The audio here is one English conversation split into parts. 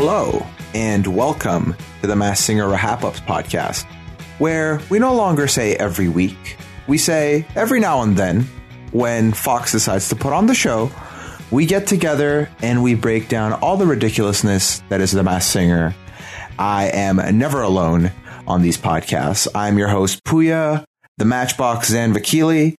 hello and welcome to the Masked Singer RHAP-Ups podcast, where we no longer say every week, we say every now and then when Fox decides to put on the show, we get together and we break down all the ridiculousness that is the Masked Singer. I am never alone on these podcasts. I'm your host, Puya, the Matchbox Zan Vakili,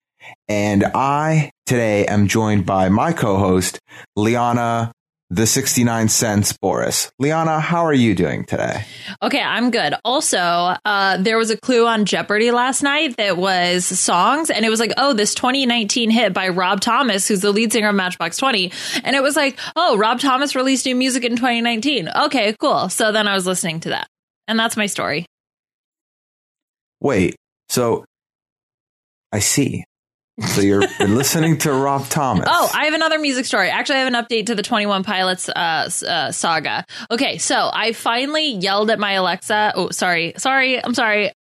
and I today am joined by my co-host, Liana the 69 cents Boris. Liana, how are you doing today? Okay, I'm good. Also, uh, there was a clue on Jeopardy last night that was songs, and it was like, oh, this 2019 hit by Rob Thomas, who's the lead singer of Matchbox 20. And it was like, oh, Rob Thomas released new music in 2019. Okay, cool. So then I was listening to that. And that's my story. Wait, so I see. So you're listening to Rob Thomas. Oh, I have another music story. Actually, I have an update to the 21 Pilots uh, uh, saga. Okay, so I finally yelled at my Alexa. Oh, sorry. Sorry. I'm sorry.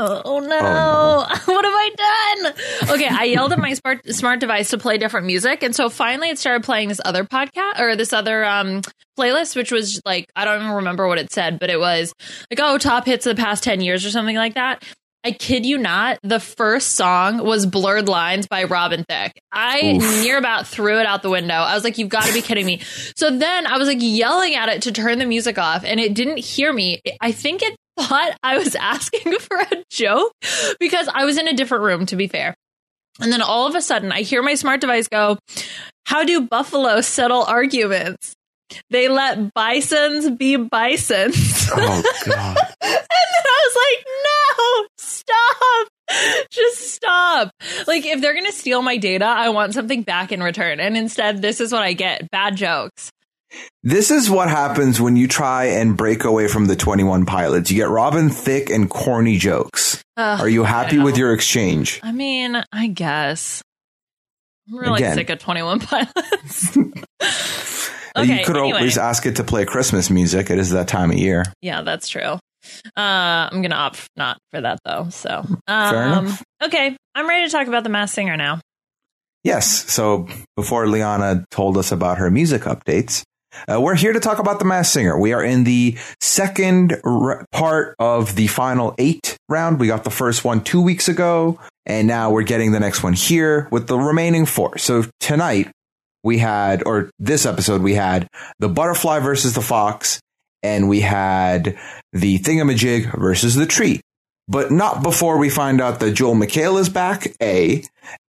Oh, oh, no. oh, no. what have I done? Okay, I yelled at my smart smart device to play different music, and so finally it started playing this other podcast or this other um playlist, which was like I don't even remember what it said, but it was like oh top hits of the past ten years or something like that. I kid you not, the first song was Blurred Lines by Robin Thicke. I Oof. near about threw it out the window. I was like, you've got to be kidding me. So then I was like yelling at it to turn the music off and it didn't hear me. I think it thought I was asking for a joke because I was in a different room, to be fair. And then all of a sudden I hear my smart device go, how do buffalo settle arguments? They let bisons be bisons. Oh God. and then I was like, no, stop. Just stop. Like, if they're going to steal my data, I want something back in return. And instead, this is what I get bad jokes. This is what happens when you try and break away from the 21 pilots. You get Robin Thicke and corny jokes. Uh, Are you happy with your exchange? I mean, I guess. I'm really Again. sick of 21 pilots. okay, you could anyway. always ask it to play Christmas music. It is that time of year. Yeah, that's true. Uh, I'm gonna opt not for that though. So, um, Fair enough. okay, I'm ready to talk about the Masked Singer now. Yes. So before Liana told us about her music updates, uh, we're here to talk about the Masked Singer. We are in the second r- part of the final eight round. We got the first one two weeks ago, and now we're getting the next one here with the remaining four. So tonight we had, or this episode we had the butterfly versus the fox, and we had the thingamajig versus the tree. But not before we find out that Joel McHale is back, A,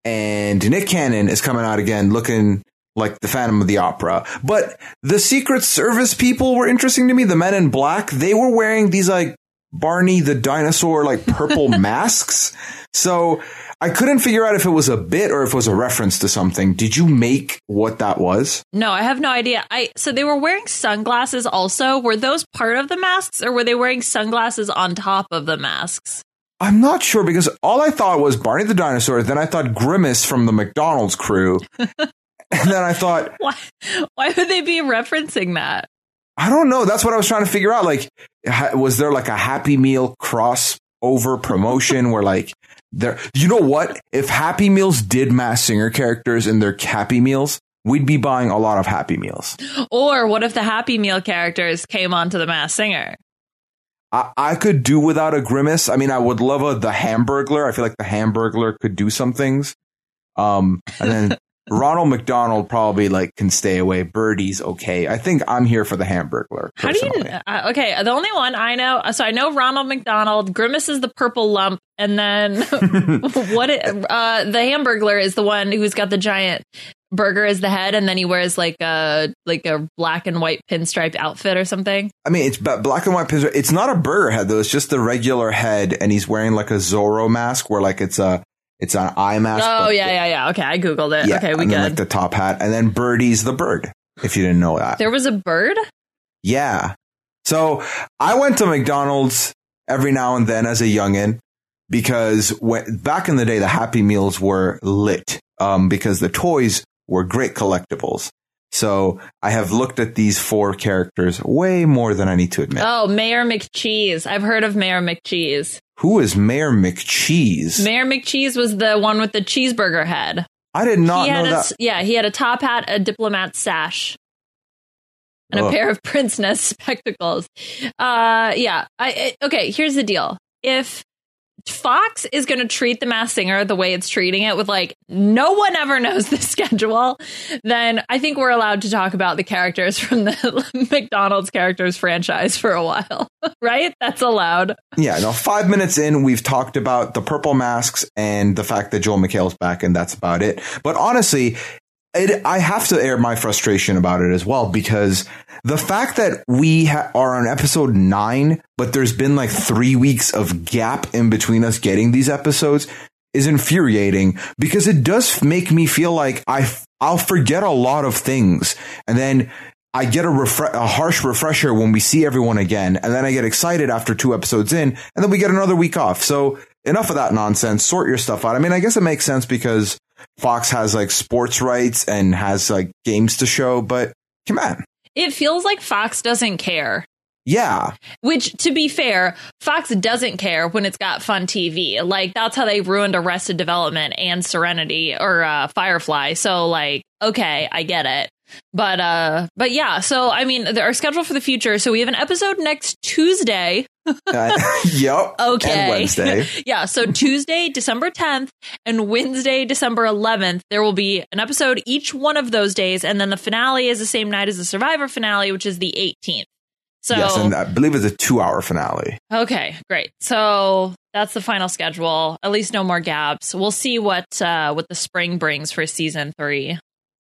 and Nick Cannon is coming out again looking like the Phantom of the Opera. But the Secret Service people were interesting to me. The men in black, they were wearing these like Barney the dinosaur, like purple masks. So I couldn't figure out if it was a bit or if it was a reference to something. Did you make what that was? No, I have no idea. I so they were wearing sunglasses also. Were those part of the masks or were they wearing sunglasses on top of the masks? I'm not sure because all I thought was Barney the dinosaur, then I thought Grimace from the McDonald's crew. and then I thought why why would they be referencing that? I don't know. That's what I was trying to figure out. Like, was there like a Happy Meal crossover promotion where like there, you know what? If Happy Meals did Masked Singer characters in their Happy Meals, we'd be buying a lot of Happy Meals. Or what if the Happy Meal characters came onto the Masked Singer? I, I could do without a grimace. I mean, I would love a the Hamburglar. I feel like the Hamburglar could do some things. Um, and then Ronald McDonald probably like can stay away. Birdie's okay. I think I'm here for the Hamburglar. How do you? Uh, okay, the only one I know. So I know Ronald McDonald. Grimace is the purple lump, and then what? It, uh, the Hamburglar is the one who's got the giant burger as the head, and then he wears like a like a black and white pinstripe outfit or something. I mean, it's black and white pinstripe. It's not a burger head though. It's just the regular head, and he's wearing like a Zorro mask, where like it's a it's eye mask. Oh yeah, yeah, yeah. Okay, I googled it. Yeah, okay, we and like the top hat, and then Birdie's the bird. If you didn't know that, there was a bird. Yeah. So I went to McDonald's every now and then as a youngin because when, back in the day the Happy Meals were lit um, because the toys were great collectibles. So I have looked at these four characters way more than I need to admit. Oh, Mayor McCheese. I've heard of Mayor McCheese. Who is Mayor McCheese? Mayor McCheese was the one with the cheeseburger head. I did not he know a, that. Yeah, he had a top hat, a diplomat sash. and a pair of pince-nez spectacles. Uh, yeah. I, okay, here's the deal. If Fox is going to treat the Masked Singer the way it's treating it, with like no one ever knows the schedule, then I think we're allowed to talk about the characters from the McDonald's characters franchise for a while, right? That's allowed. Yeah, no, five minutes in, we've talked about the purple masks and the fact that Joel McHale's back, and that's about it. But honestly, it, I have to air my frustration about it as well because the fact that we ha- are on episode nine, but there's been like three weeks of gap in between us getting these episodes is infuriating because it does make me feel like I I'll forget a lot of things and then I get a refre- a harsh refresher when we see everyone again and then I get excited after two episodes in and then we get another week off. So enough of that nonsense. Sort your stuff out. I mean, I guess it makes sense because Fox has like sports rights and has like games to show, but come on. It feels like Fox doesn't care. Yeah. Which, to be fair, Fox doesn't care when it's got fun TV. Like that's how they ruined Arrested Development and Serenity or uh, Firefly. So, like, okay, I get it. But uh, but yeah. So I mean, our schedule for the future. So we have an episode next Tuesday. Uh, yep. Okay. And Wednesday. yeah. So Tuesday, December 10th, and Wednesday, December 11th, there will be an episode each one of those days, and then the finale is the same night as the Survivor finale, which is the 18th. So yes, and I believe it's a two-hour finale. Okay, great. So that's the final schedule. At least no more gaps. We'll see what uh, what the spring brings for season three.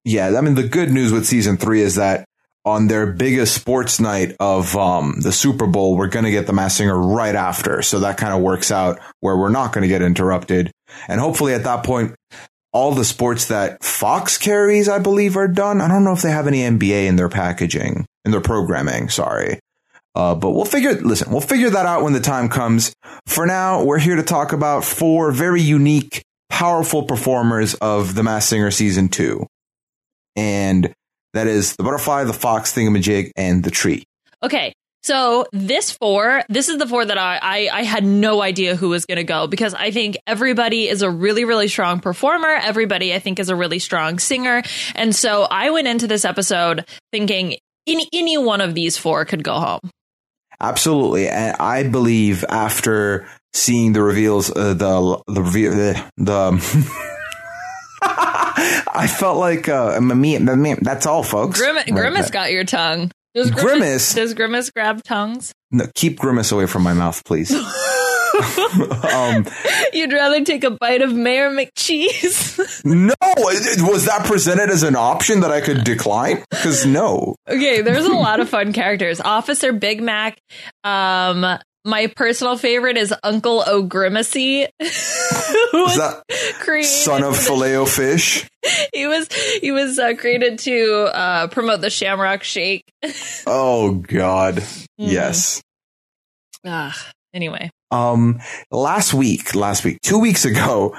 Yeah, I mean the good news with season three is that on their biggest sports night of um, the Super Bowl, we're going to get the Masked Singer right after, so that kind of works out where we're not going to get interrupted, and hopefully at that point. All the sports that Fox carries, I believe, are done. I don't know if they have any NBA in their packaging, in their programming. Sorry. Uh, but we'll figure, listen, we'll figure that out when the time comes. For now, we're here to talk about four very unique, powerful performers of The Masked Singer season two. And that is the butterfly, the fox, thingamajig, and the tree. Okay, so this four, this is the four that I I, I had no idea who was going to go because I think everybody is a really really strong performer. Everybody I think is a really strong singer, and so I went into this episode thinking any any one of these four could go home. Absolutely. And I believe after seeing the reveals, uh, the, the reveal, the, the I felt like, uh, me, me, that's all folks. Grim- Grimace Right. got your tongue. Does Grimace, Grimace- does Grimace grab tongues? No, keep grimace away from my mouth, please. um, You'd rather take a bite of Mayor McCheese. no, was that presented as an option that I could decline? Because no, okay, there's a lot of fun characters. Officer Big Mac. Um, my personal favorite is Uncle O'Grimacy, was that created. son of for filet o fish? he was he was uh, created to uh, promote the Shamrock Shake. Oh God, Mhm. yes. Ah, Anyway, Um, last week, last week, two weeks ago,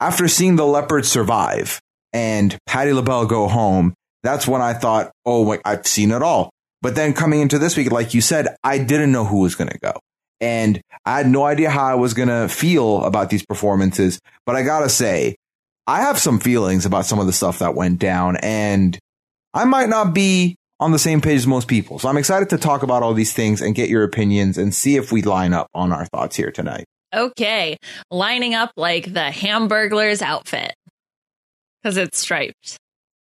after seeing the leopard survive and Patti LaBelle go home, that's when I thought, oh, wait, I've seen it all. But then coming into this week, like you said, I didn't know who was going to go. And I had no idea how I was going to feel about these performances. But I got to say, I have some feelings about some of the stuff that went down and I might not be on the same page as most people. So I'm excited to talk about all these things and get your opinions and see if we line up on our thoughts here tonight. okay, lining up like the Hamburglar's outfit because it's striped.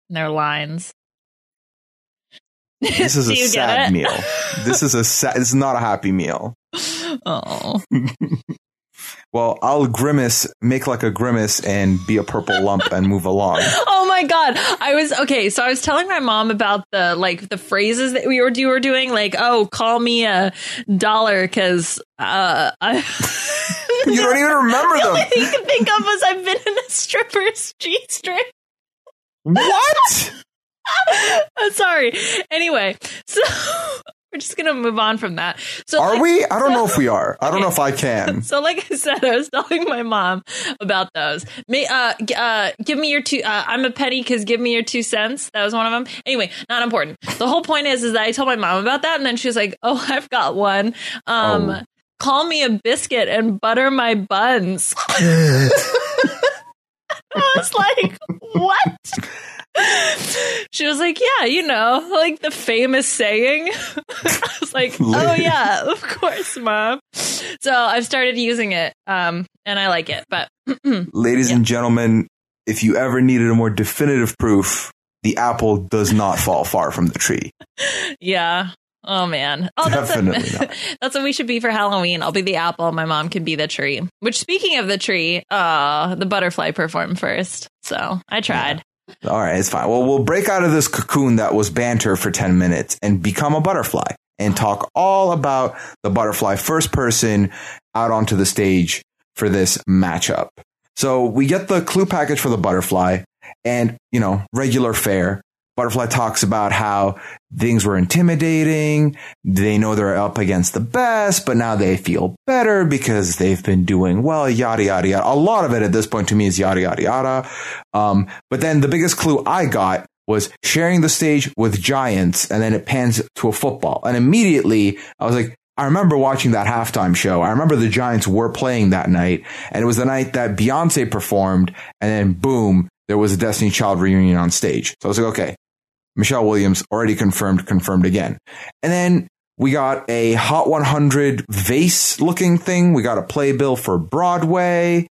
And their lines. This is a sad meal. This is a sad, this is not a happy meal. Oh, Well, I'll grimace, make like a grimace and be a purple lump and move along. oh my god! I was okay. So I was telling my mom about the like the phrases that we were you were doing, like "oh, call me a dollar" because uh, I You don't even remember the only them. thing I can think of was I've been in a stripper's g string. What? I'm sorry. Anyway, so we're just gonna move on from that. So Are like- we? I don't know if we are. I don't know if I can. So, like I said, I was telling my mom about those. May, uh, uh, give me your two. Uh, I'm a penny because give me your two cents. That was one of them. Anyway, not important. The whole point is, is that I told my mom about that, and then she was like, "Oh, I've got one. Um, Oh. call me a biscuit and butter my buns." I was like, "What?" She was like, "Yeah, you know, like the famous saying." I was like, "Oh yeah, of course, mom." So I've started using it, um, and I like it. But ladies yeah. and gentlemen, if you ever needed a more definitive proof, the apple does not fall far from the tree. Yeah. Oh man. Oh, that's Definitely a, not. that's what we should be for Halloween. I'll be the apple. My mom can be the tree. Which, speaking of the tree, uh, the butterfly performed first. So I tried. Yeah. All right, it's fine. Well, we'll break out of this cocoon that was banter for 10 minutes and become a butterfly and talk all about the butterfly first person out onto the stage for this matchup. So we get the clue package for the butterfly and, you know, regular fare. Butterfly talks about how things were intimidating. They know they're up against the best, but now they feel better because they've been doing well, yada, yada, yada. A lot of it at this point to me is yada, yada, yada. Um, but then the biggest clue I got was sharing the stage with giants and then it pans to a football. And immediately I was like, I remember watching that halftime show. I remember the Giants were playing that night and it was the night that Beyonce performed and then boom, there was a Destiny Child reunion on stage. So I was like, okay, Michelle Williams already confirmed, confirmed again. And then we got a Hot 100 vase looking thing. We got a playbill for Broadway.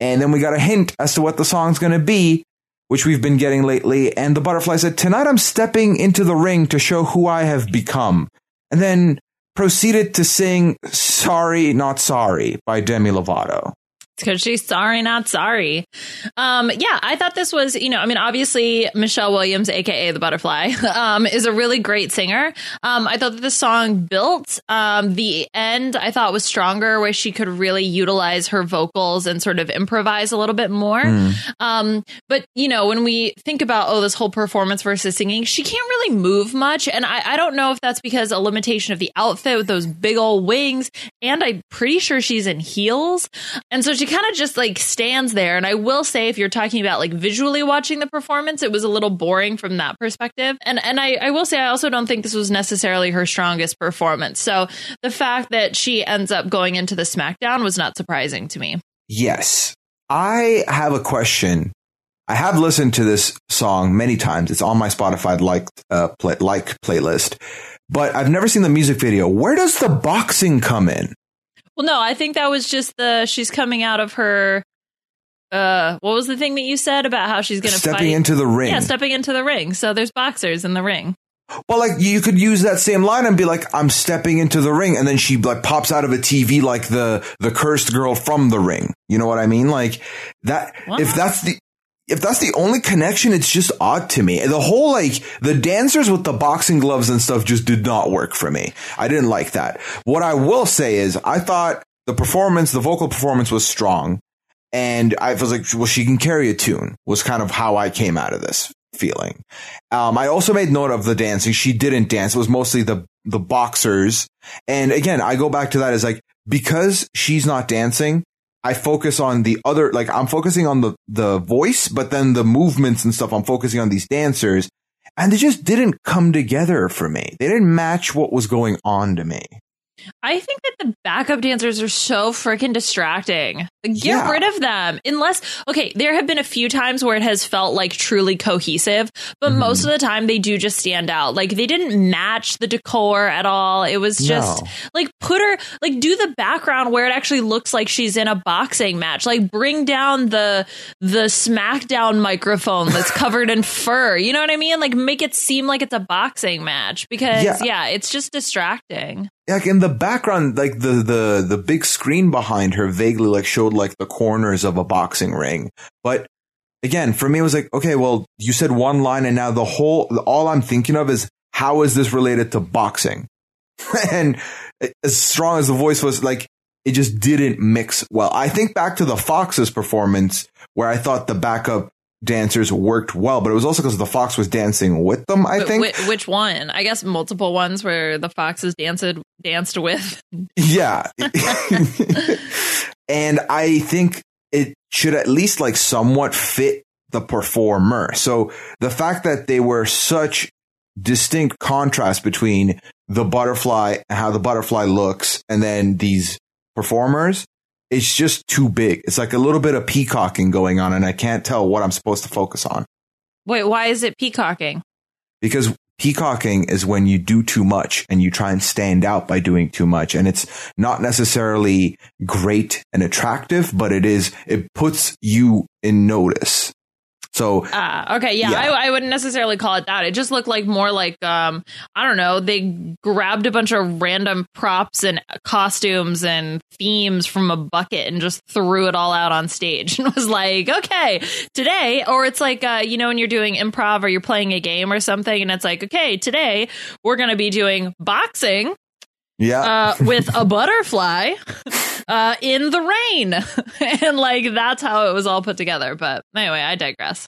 And then we got a hint as to what the song's going to be, which we've been getting lately. And the butterfly said, tonight I'm stepping into the ring to show who I have become. And then proceeded to sing Sorry, Not Sorry by Demi Lovato because she's sorry, not sorry. Um, yeah, I thought this was, you know, I mean, obviously Michelle Williams, aka the Butterfly, um, is a really great singer. Um, I thought that the song built. Um, the end I thought was stronger, where she could really utilize her vocals and sort of improvise a little bit more. Mm. Um, but you know, when we think about oh, this whole performance versus singing, she can't really move much, and I, I don't know if that's because a limitation of the outfit with those big old wings, and I'm pretty sure she's in heels, and so she kind of just like stands there. And I will say, if you're talking about like visually watching the performance, it was a little boring from that perspective. And and I, I will say, I also don't think this was necessarily her strongest performance. So the fact that she ends up going into the SmackDown was not surprising to me. Yes. I have a question. I have listened to this song many times. It's on my Spotify like uh, play, like playlist, but I've never seen the music video. Where does the boxing come in? Well, no, I think that was just the she's coming out of her. Uh, what was the thing that you said about how she's going to stepping fight? into the ring? Yeah, stepping into the ring. So there's boxers in the ring. Well, like you could use that same line and be like, "I'm stepping into the ring," and then she like pops out of a TV like the the cursed girl from the ring. You know what I mean? Like that. If that's the if that's the only connection, it's just odd to me. The whole like the dancers with the boxing gloves and stuff just did not work for me. I didn't like that. What I will say is I thought the performance, the vocal performance was strong. And I was like, well, she can carry a tune was kind of how I came out of this feeling. Um, I also made note of the dancing. She didn't dance. It was mostly the, the boxers. And again, I go back to that as like, because she's not dancing, I focus on the other, like I'm focusing on the, the voice, but then the movements and stuff, I'm focusing on these dancers and they just didn't come together for me. They didn't match what was going on to me. I think that the backup dancers are so freaking distracting. Get yeah. rid of them. Unless, okay, there have been a few times where it has felt like truly cohesive, but mm-hmm. most of the time they do just stand out. Like they didn't match the decor at all. It was just no. like put her, like do the background where it actually looks like she's in a boxing match. Like bring down the, the SmackDown microphone that's covered in fur. You know what I mean? Like make it seem like it's a boxing match because yeah, yeah it's just distracting like in the background, like the, the, the big screen behind her vaguely like showed like the corners of a boxing ring. But again, for me, it was like, okay, well, you said one line and now the whole, all I'm thinking of is how is this related to boxing? and as strong as the voice was, like, it just didn't mix well. I think back to the Fox's performance where I thought the backup dancers worked well, but it was also because the fox was dancing with them. I think. Wh- which one? I guess multiple ones where the foxes danced danced with. Yeah, and I think it should at least like somewhat fit the performer. So the fact that they were such distinct contrast between the butterfly and how the butterfly looks, and then these performers it's just too big. It's like a little bit of peacocking going on, and I can't tell what I'm supposed to focus on. Wait, why is it peacocking? Because peacocking is when you do too much and you try and stand out by doing too much. And it's not necessarily great and attractive, but it is, it puts you in notice. So, ah, okay, yeah, Yeah. I, I wouldn't necessarily call it that. It just looked like more like, um, I don't know, they grabbed a bunch of random props and costumes and themes from a bucket and just threw it all out on stage and was like, okay, today, or it's like, uh, you know, when you're doing improv or you're playing a game or something, and it's like, okay, today we're going to be doing boxing yeah. uh, with a butterfly uh, in the rain. and like that's how it was all put together. But anyway, I digress.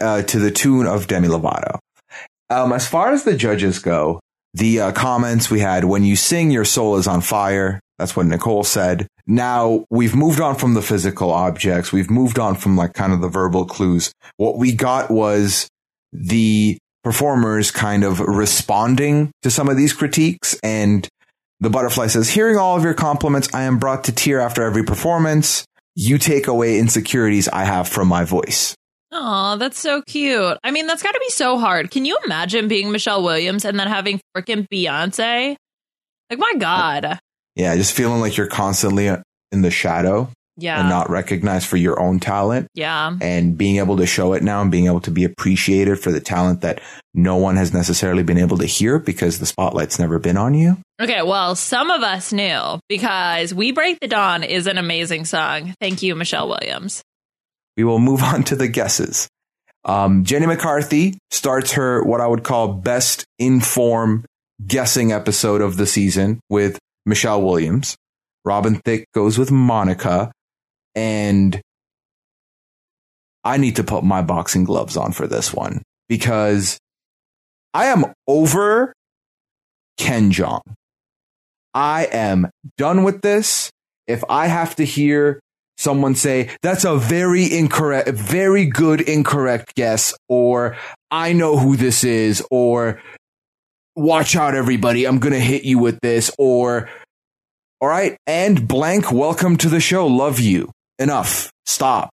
uh, to the tune of Demi Lovato. Um, as far as the judges go, the uh, comments we had when you sing, your soul is on fire. That's what Nicole said. Now we've moved on from the physical objects. We've moved on from like kind of the verbal clues. What we got was the performers kind of responding to some of these critiques. And the butterfly says, hearing all of your compliments, I am brought to tear after every performance. You take away insecurities I have from my voice. Oh, that's so cute. I mean, that's got to be so hard. Can you imagine being Michelle Williams and then having freaking Beyonce? Like, my God. Yeah, just feeling like you're constantly in the shadow Yeah. and not recognized for your own talent yeah. and being able to show it now and being able to be appreciated for the talent that no one has necessarily been able to hear because the spotlight's never been on you. Okay, well, some of us knew because We Break the Dawn is an amazing song. Thank you, Michelle Williams. We will move on to the guesses. Um, Jenny McCarthy starts her what I would call best inform guessing episode of the season with Michelle Williams. Robin Thicke goes with Monica and I need to put my boxing gloves on for this one because I am over Ken Jeong. I am done with this. If I have to hear someone say, that's a very incorrect, very good incorrect guess, or I know who this is, or watch out everybody, I'm going to hit you with this, or all right, and blank, welcome to the show, love you. Enough. Stop.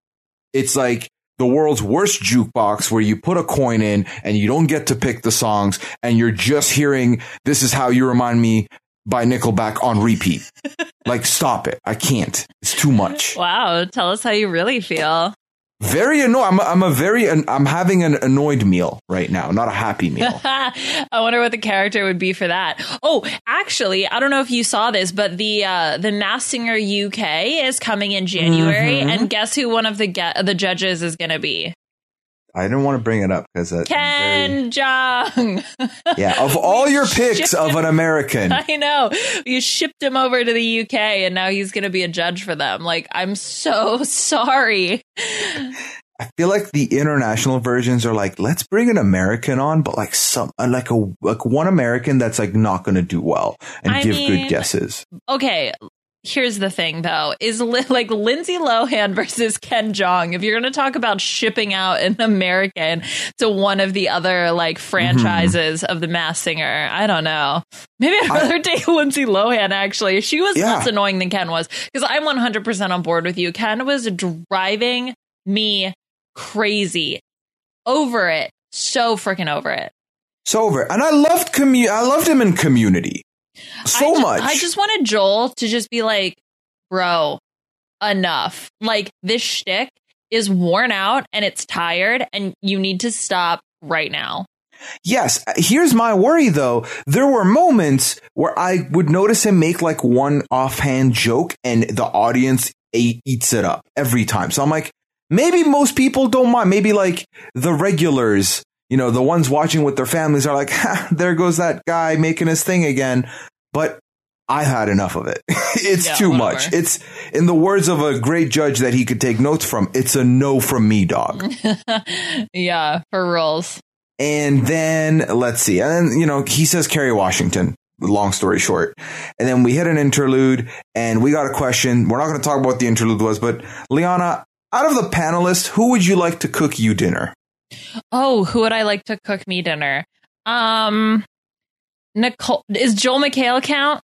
It's like the world's worst jukebox where you put a coin in and you don't get to pick the songs and you're just hearing this is how you remind me by Nickelback on repeat. like stop it. I can't. It's too much. Wow, tell us how you really feel. Very annoyed. I'm a, I'm a very I'm having an annoyed meal right now, not a happy meal. I wonder what the character would be for that. Oh, actually, I don't know if you saw this, but the uh, the Masked Singer UK is coming in January, Mhm. and guess who one of the ge- the judges is going to be? I didn't want to bring it up because Ken Jeong. yeah, of all your picks of an American, I know you shipped him over to the UK, and now he's going to be a judge for them. Like, I'm so sorry. I feel like the international versions are like, let's bring an American on, but like some, uh, like a, like one American that's like not going to do well and I give mean- good guesses. Okay. Here's the thing, though, is li- like Lindsay Lohan versus Ken Jeong. If you're going to talk about shipping out an American to one of the other like franchises of the Masked Singer, I don't know. Maybe I'd I- rather take Lindsay Lohan. Actually, she was Yeah. less annoying than Ken was because I'm 100 percent on board with you. Ken was driving me crazy over it, so freaking over it. So over. And I loved commu- I loved him in community so I much. I just wanted Joel to just be like, bro, enough. Like this shtick is worn out and it's tired, and you need to stop right now. Yes. Here's my worry though. There were moments where I would notice him make like one offhand joke and the audience a- eats it up every time. So I'm like, maybe most people don't mind. Maybe like the regulars, you know, the ones watching with their families are like, ha, there goes that guy making his thing again. But I've had enough of it. it's Yeah, too whatever. much. It's in the words of a great judge that he could take notes from. It's a no from me, dog. yeah, for rules. And then let's see. And then, you know, he says Kerry Washington. Long story short. And then we hit an interlude and we got a question. We're not going to talk about what the interlude was, but Liana, out of the panelists, who would you like to cook you dinner? Oh, who would I like to cook me dinner? Um, Nicole is Joel McHale count?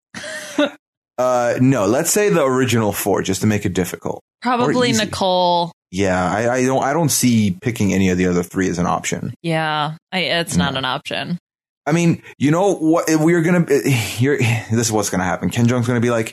Uh, no, let's say the original four just to make it difficult. Probably. Nicole. yeah, I, I don't I don't see picking any of the other three as an option. Yeah, I, it's not an option. I mean, you know what? We're gonna. You're, this is what's gonna happen. Ken Jeong's gonna be like,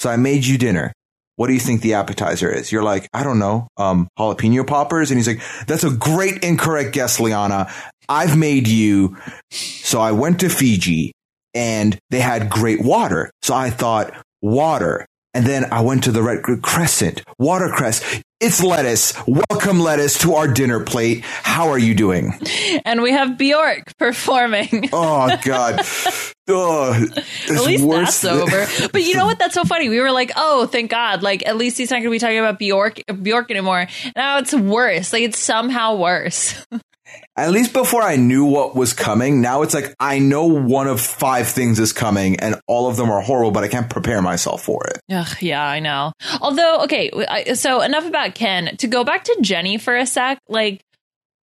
"So I made you dinner. What do you think the appetizer is?" You're like, "I don't know, um, jalapeno poppers." And he's like, "That's a great incorrect guess, Liana. I've made you. So I went to Fiji, and they had great water. So I thought water." And then I went to the Red Crescent, watercress. It's lettuce. Welcome lettuce to our dinner plate. How are you doing? And we have Bjork performing. Oh God. oh, at least that's over. But you know what? That's so funny. We were like, oh, thank God. Like, at least he's not going to be talking about Bjork, Bjork anymore. Now it's worse. Like, it's somehow worse. At least before I knew what was coming, now it's like I know one of five things is coming and all of them are horrible, but I can't prepare myself for it. Ugh, yeah, I know. Although, okay, so enough about Ken. To go back to Jenny for a sec, like,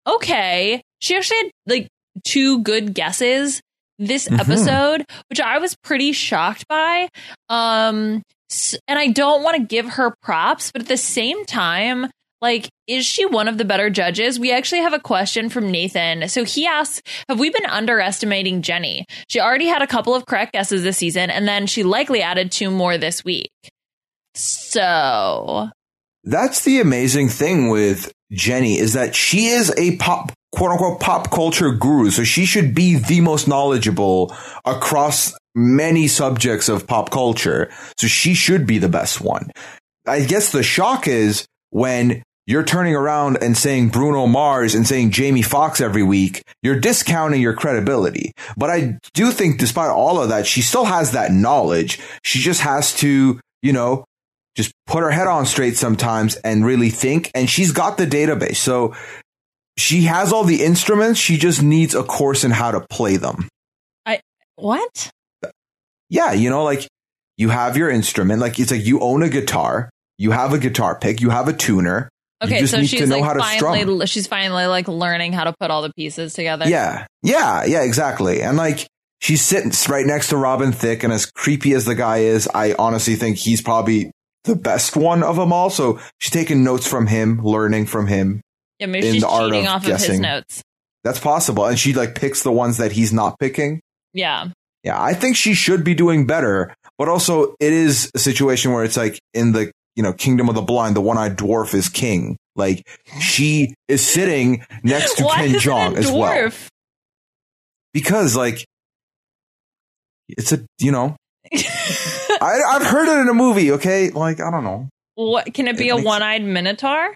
okay, she actually had like two good guesses this mm-hmm. episode, which I was pretty shocked by. Um, and I don't want to give her props, but at the same time, like, is she one of the better judges? We actually have a question from Nathan. So he asks, have we been underestimating Jenny? She already had a couple of correct guesses this season, and then she likely added two more this week. So. That's the amazing thing with Jenny is that she is a pop, quote unquote, pop culture guru. So she should be the most knowledgeable across many subjects of pop culture. So she should be the best one. I guess the shock is when you're turning around and saying Bruno Mars and saying Jamie Foxx every week, you're discounting your credibility. But I do think despite all of that, she still has that knowledge. She just has to, you know, just put her head on straight sometimes and really think. And she's got the database. So she has all the instruments. She just needs a course in how to play them. I, what? Yeah. You know, like you have your instrument. Like it's like you own a guitar. You have a guitar pick. You have a tuner Okay, so she's like finally she's finally like learning how to put all the pieces together. Yeah. Yeah, yeah, exactly. And like she's sitting right next to Robin Thicke and as creepy as the guy is, I honestly think he's probably the best one of them all. So she's taking notes from him, learning from him. Yeah, maybe she's cheating of off guessing. of his notes. That's possible. And she like picks the ones that he's not picking. Yeah. Yeah, I think she should be doing better, but also it is a situation where it's like in the you know, Kingdom of the Blind, the one-eyed dwarf is king. Like she is sitting next to Ken Jeong as well. Because like it's a you know I, have heard it in a movie. Okay, like I don't know. What can it be? It a makes... one-eyed minotaur?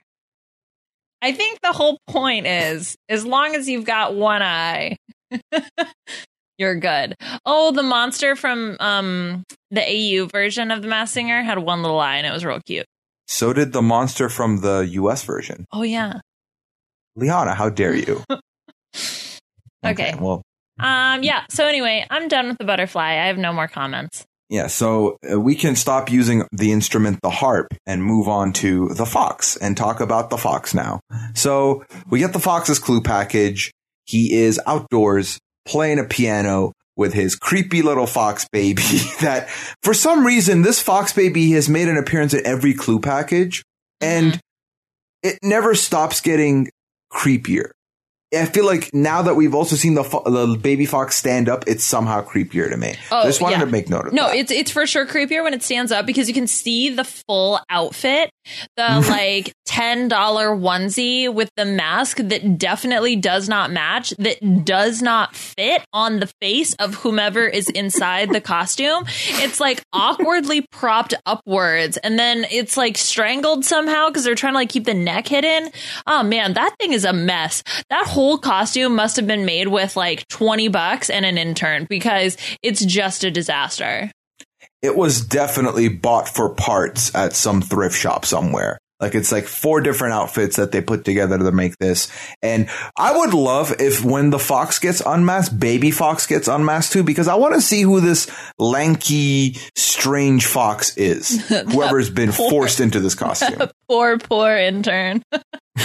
I think the whole point is as long as you've got one eye, you're good. Oh, the monster from um the AU version of the Masked Singer had one little eye and it was real cute. So did the monster from the US version. Oh yeah. Liana, how dare you? okay. okay. Well. Um yeah, so anyway, I'm done with the butterfly. I have no more comments. Yeah, so uh, we can stop using the instrument, the harp, and move on to the fox and talk about the fox now. So we get the fox's clue package. He is outdoors playing a piano with his creepy little fox baby that for some reason this fox baby has made an appearance in every clue package and mm-hmm. it never stops getting creepier. I feel like now that we've also seen the the baby fox stand up, it's somehow creepier to me. Oh, I just wanted yeah. to make note of no, that. No, it's it's for sure creepier when it stands up because you can see the full outfit, the like ten dollar onesie with the mask that definitely does not match, that does not fit on the face of whomever is inside the costume. It's like awkwardly propped upwards, and then it's like strangled somehow because they're trying to like keep the neck hidden. Oh man, that thing is a mess. That whole costume must have been made with like 20 bucks and an intern because it's just a disaster. It was definitely bought for parts at some thrift shop somewhere. Like it's like four different outfits that they put together to make this. And I would love if when the fox gets unmasked, baby fox gets unmasked too, because I want to see who this lanky, strange fox is. Whoever's been poor, forced into this costume. Poor, poor intern.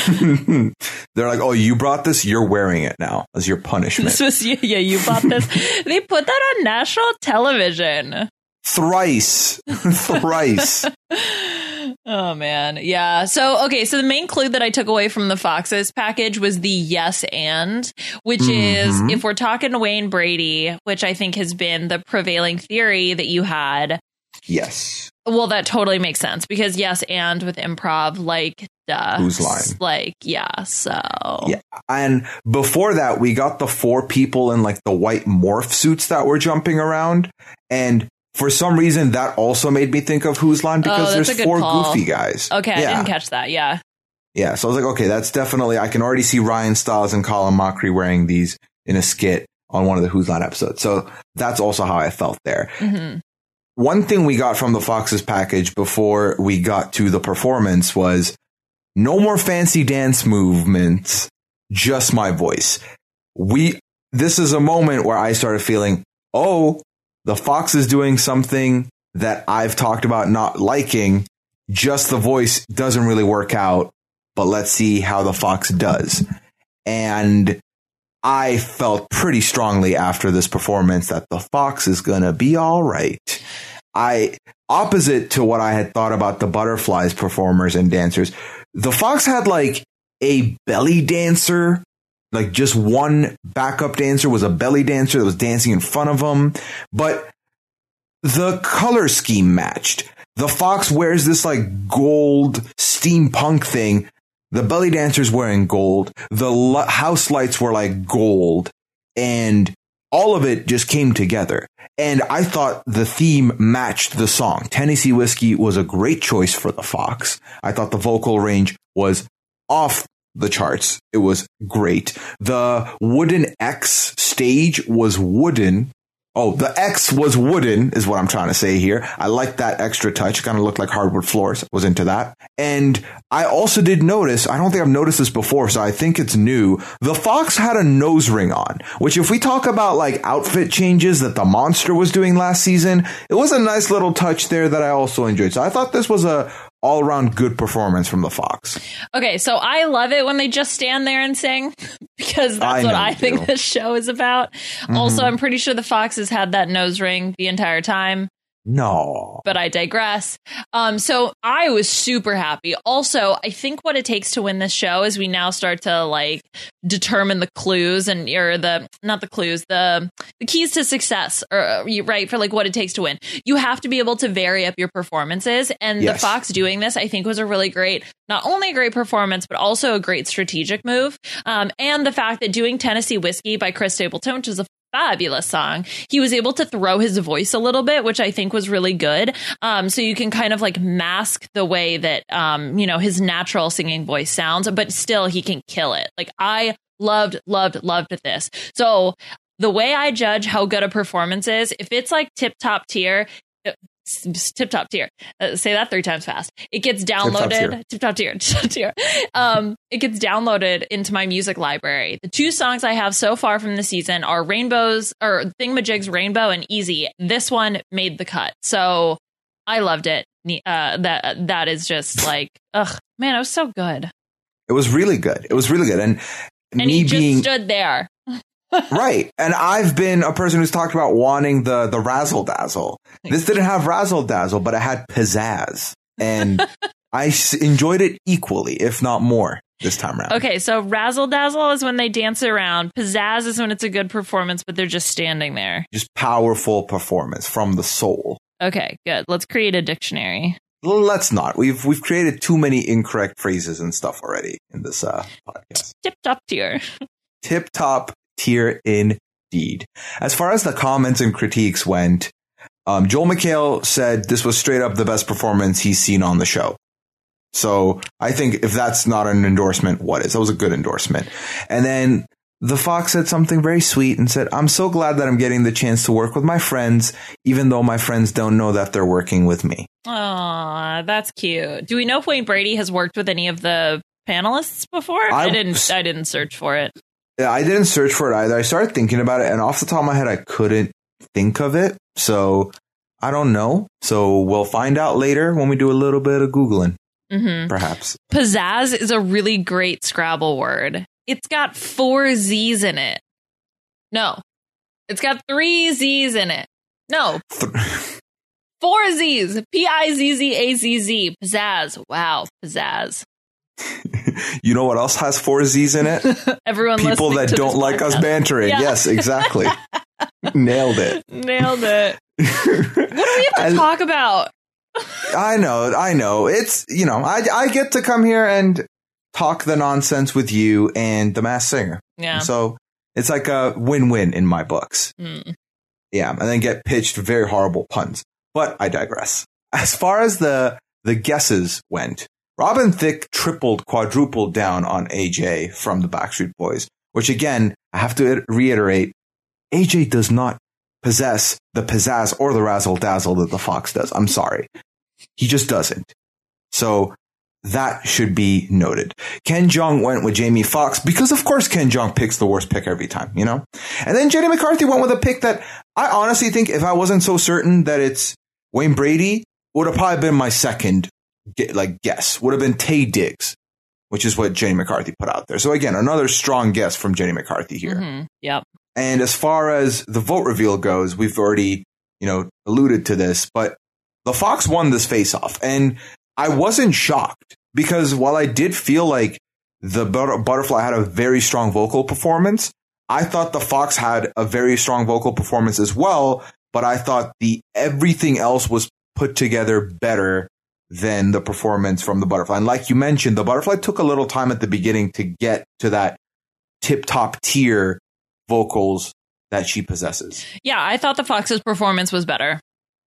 They're like, oh, you brought this? You're wearing it now as your punishment. This was, yeah, you bought this. they put that on national television. Thrice. Thrice. Oh man. Yeah. So okay, so the main clue that I took away from the Foxes package was the yes and, which mm-hmm. is if we're talking to Wayne Brady, which I think has been the prevailing theory that you had. Yes. Well, that totally makes sense because yes and with improv like duh. Whose line? Like, yeah, so Yeah. And before that, we got the four people in like the white morph suits that were jumping around. And for some reason, that also made me think of Whose Line because oh, there's four call. goofy guys. Okay, yeah. I didn't catch that. Yeah. Yeah, so I was like, okay, that's definitely, I can already see Ryan Stiles and Colin Mochrie wearing these in a skit on one of the Whose Line episodes. So that's also how I felt there. Mm-hmm. One thing we got from the Foxes package before we got to the performance was no more fancy dance movements, just my voice. We, this is a moment where I started feeling, oh, the fox is doing something that I've talked about not liking. Just the voice doesn't really work out, but let's see how the fox does. And I felt pretty strongly after this performance that the fox is going to be all right. I, opposite to what I had thought about the butterflies performers and dancers, the fox had like a belly dancer like just one backup dancer was a belly dancer that was dancing in front of him. But the color scheme matched. The fox wears this like gold steampunk thing. The belly dancer's wearing gold. The house lights were like gold and all of it just came together. And I thought the theme matched the song. Tennessee Whiskey was a great choice for the Fox. I thought the vocal range was off the charts. It was great. The wooden X stage was wooden. Oh, the X was wooden is what I'm trying to say here. I like that extra touch. It kind of looked like hardwood floors. Was into that. And I also did notice, I don't think I've noticed this before, so I think it's new. The Fox had a nose ring on, which if we talk about like outfit changes that the monster was doing last season, it was a nice little touch there that I also enjoyed. So I thought this was a, all around good performance from the Fox. Okay, so I love it when they just stand there and sing because that's I what I think this show is about. Mm-hmm. Also, I'm pretty sure the Fox has had that nose ring the entire time. No. But I digress. Um, so I was super happy. Also, I think what it takes to win this show is we now start to like determine the clues and or the not the clues, the the keys to success or uh, right for like what it takes to win. You have to be able to vary up your performances and yes. the Fox doing this I think was a really great not only a great performance but also a great strategic move. Um, and the fact that doing Tennessee Whiskey by Chris Stapleton, which is a fabulous song. He was able to throw his voice a little bit, which I think was really good. Um, so you can kind of like mask the way that, um, you know, his natural singing voice sounds, but still he can kill it. Like I loved, loved, loved this. So the way I judge how good a performance is, if it's like tip top tier, tip top tier. Uh, say that three times fast. It gets downloaded. Tip top tier. Tip top tier. Um, it gets downloaded into my music library. The two songs I have so far from the season are Rainbows or Thingamajigs Rainbow and Easy. This one made the cut. So I loved it. Uh, that that is just like, ugh, man, it was so good. It was really good. It was really good. And, and me he just being, stood there right. And I've been a person who's talked about wanting the, the razzle dazzle. This didn't have razzle dazzle, but it had pizzazz. And I enjoyed it equally, if not more this time around. Okay. So razzle dazzle is when they dance around. Pizzazz is when it's a good performance, but they're just standing there. Just powerful performance from the soul. Okay. Good. Let's create a dictionary. Let's not. We've we've created too many incorrect phrases and stuff already in this uh, podcast. Tip top tier. Tip top tier indeed. As far as the comments and critiques went, um, Joel McHale said this was straight up the best performance he's seen on the show. So I think if that's not an endorsement, what is? That was a good endorsement. And then the Fox said something very sweet and said, I'm so glad that I'm getting the chance to work with my friends, even though my friends don't know that they're working with me. Aw, that's cute. Do we know if Wayne Brady has worked with any of the panelists before? I, I didn't I didn't search for it. I didn't search for it either. I started thinking about it, and off the top of my head, I couldn't think of it. So I don't know. So we'll find out later when we do a little bit of Googling, mm-hmm. perhaps. Pizzazz is a really great Scrabble word. It's got four Z's in it. No, it's got three Z's in it. No. Four Z's. P I Z Z A Z Z. Pizzazz. Wow. Pizzazz. you know what else has four Z's in it? Everyone People that don't like podcast. us bantering. Yeah. Yes, exactly. Nailed it. Nailed it. what do we have to and, talk about? I know, I know. It's, you know, I, I get to come here and talk the nonsense with you and the Masked Singer. Yeah. So it's like a win win in my books. Mm. Yeah. And then get pitched very horrible puns. But I digress. As far as the, the guesses went, Robin Thicke tripled, quadrupled down on AJ from the Backstreet Boys, which again, I have to reiterate, AJ does not possess the pizzazz or the razzle dazzle that the Fox does. I'm sorry. He just doesn't. So that should be noted. Ken Jeong went with Jamie Foxx because of course Ken Jeong picks the worst pick every time, you know? And then Jenny McCarthy went with a pick that I honestly think if I wasn't so certain that it's Wayne Brady would have probably been my second like guess would have been Taye Diggs, which is what Jenny McCarthy put out there. So again, another strong guess from Jenny McCarthy here. Mm-hmm. Yep. And as far as the vote reveal goes, we've already, you know, alluded to this, but the Fox won this face off and I wasn't shocked because while I did feel like the butterfly had a very strong vocal performance, I thought the Fox had a very strong vocal performance as well, but I thought the everything else was put together better than the performance from the butterfly. And like you mentioned, the butterfly took a little time at the beginning to get to that tip top tier vocals that she possesses. Yeah, I thought the Fox's performance was better.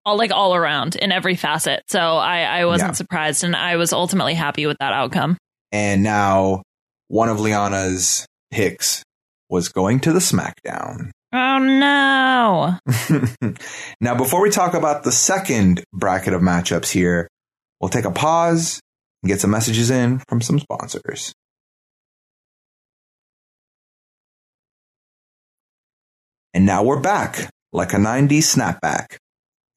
All like all around in every facet. So I, I wasn't yeah. surprised and I was ultimately happy with that outcome. And now one of Liana's picks was going to the SmackDown. Oh no. now before we talk about the second bracket of matchups here, we'll take a pause and get some messages in from some sponsors. And now we're back like a 90s snapback.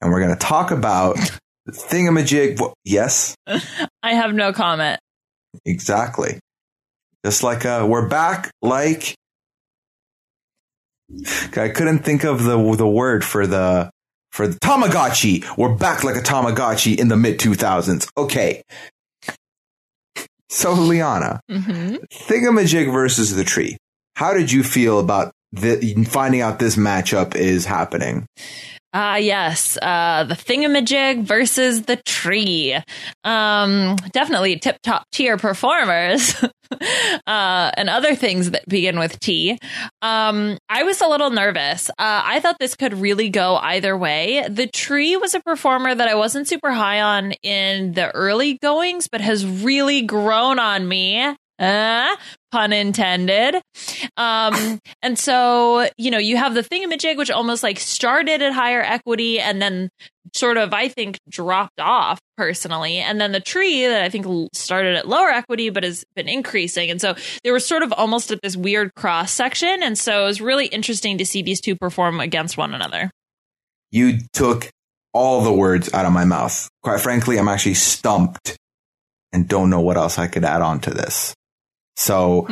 And we're going to talk about the thingamajig. Yes? I have no comment. Exactly. Just like uh, we're back like I couldn't think of the the word for the for the Tamagotchi. We're back like a Tamagotchi in the mid 2000s. Okay. So Liana, mm-hmm. Thingamajig versus the tree. How did you feel about the, finding out this matchup is happening? Ah, uh, yes. Uh, the thingamajig versus the tree. Um, definitely tip top tier performers. uh, and other things that begin with T. Um, I was a little nervous. Uh, I thought this could really go either way. The tree was a performer that I wasn't super high on in the early goings, but has really grown on me uh, pun intended. Um, and so, you know, you have the thingamajig, which almost like started at higher equity and then sort of, I think, dropped off personally. And then the tree that I think started at lower equity, but has been increasing. And so they were sort of almost at this weird cross section. And so it was really interesting to see these two perform against one another. You took all the words out of my mouth. Quite frankly, I'm actually stumped and don't know what else I could add on to this. So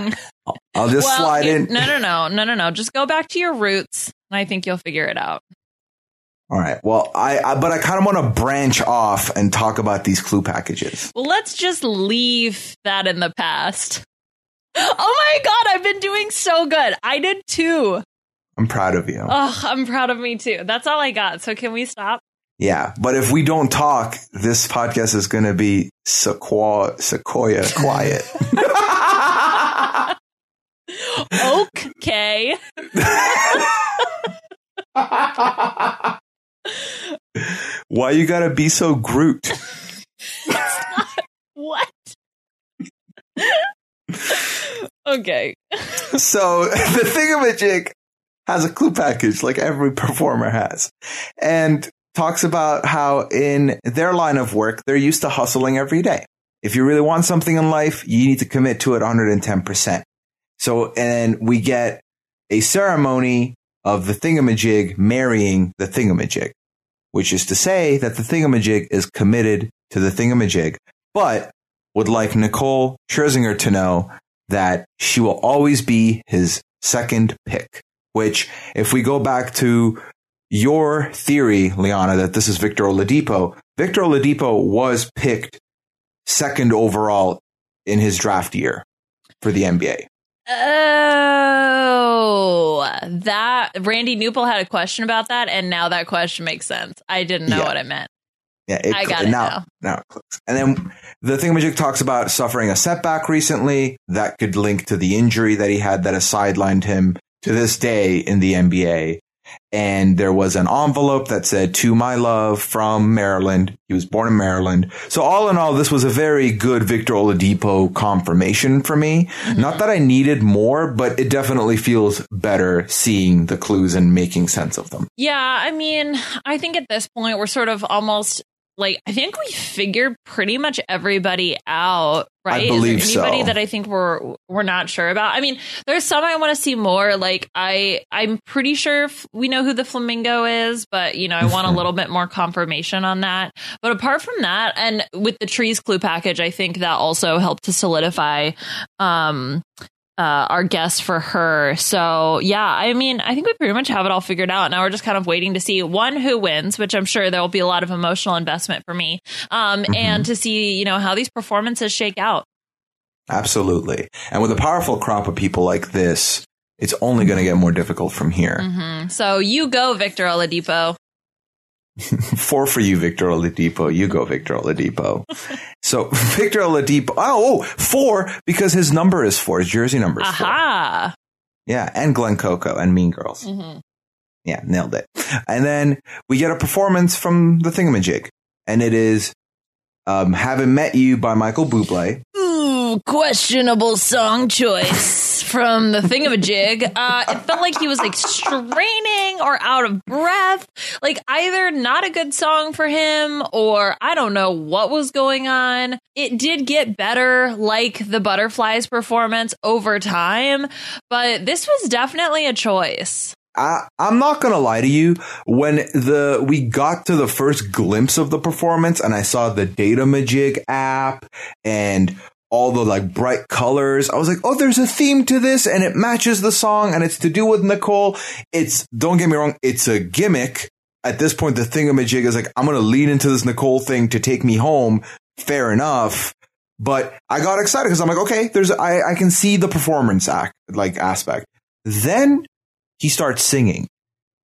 I'll just well, slide in. No, no, no, no, no, no. Just go back to your roots, and I think you'll figure it out. All right. Well, I, I but I kind of want to branch off and talk about these clue packages. Well, let's just leave that in the past. Oh my god, I've been doing so good. I did too. I'm proud of you. Oh, I'm proud of me too. That's all I got. So can we stop? Yeah, but if we don't talk, this podcast is going to be sequoia, sequoia quiet. okay. Why you gotta be so Groot? what? okay. so the thingamajig has a clue package like every performer has. And talks about how in their line of work, they're used to hustling every day. If you really want something in life, you need to commit to it 110%. So, and we get a ceremony of the thingamajig marrying the thingamajig, which is to say that the thingamajig is committed to the thingamajig, but would like Nicole Scherzinger to know that she will always be his second pick, which if we go back to your theory, Liana, that this is Victor Oladipo, Victor Oladipo was picked second overall in his draft year for the NBA. Oh, that Randy Newpel had a question about that, and now that question makes sense. I didn't know Yeah. what it meant. Yeah, it, I got it now. now. Now it clicks. And then the thingamajig talks about suffering a setback recently that could link to the injury that he had that has sidelined him to this day in the NBA. And there was an envelope that said to my love from Maryland. He was born in Maryland. So all in all, this was a very good Victor Oladipo confirmation for me. Mm-hmm. Not that I needed more, but it definitely feels better seeing the clues and making sense of them. Yeah, I mean, I think at this point we're sort of almost like I think we figured pretty much everybody out, right? I believe Is there anybody so. that I think we're we're not sure about? I mean, there's some I want to see more. Like I I'm pretty sure f- we know who the flamingo is, but you know, I want a little bit more confirmation on that. But apart from that, and with the trees clue package, I think that also helped to solidify um uh, our guest for her. So yeah, I mean, I think we pretty much have it all figured out. Now we're just kind of waiting to see one who wins, which I'm sure there will be a lot of emotional investment for me, um, Mhm. and to see you know how these performances shake out. Absolutely. And with a powerful crop of people like this, it's only going to get more difficult from here. hmm So you go, Victor Oladipo. Four for you, Victor Oladipo. You go, Victor Oladipo. so Victor Oladipo. Oh, oh, four because his number is four. His jersey number is four. Aha. Yeah, and Glen Coco and Mean Girls. hmm Yeah, nailed it. And then we get a performance from the Thingamajig, and it is um, "Haven't Met You" by Michael Bublé. Questionable song choice from the thing of thingamajig. Uh, it felt like he was like straining or out of breath. Like either not a good song for him or I don't know what was going on. It did get better, like the butterflies performance over time, but this was definitely a choice. I, I'm not gonna lie to you. When the we got to the first glimpse of the performance, and I saw the Data Majig app and all the like bright colors, I was like, "Oh, there's a theme to this, and it matches the song, and it's to do with Nicole." It's don't get me wrong, it's a gimmick. At this point, the thingamajig is like, "I'm gonna lean into this Nicole thing to take me home." Fair enough. But I got excited because I'm like, okay, there's I, I can see the performance act like aspect. Then he starts singing.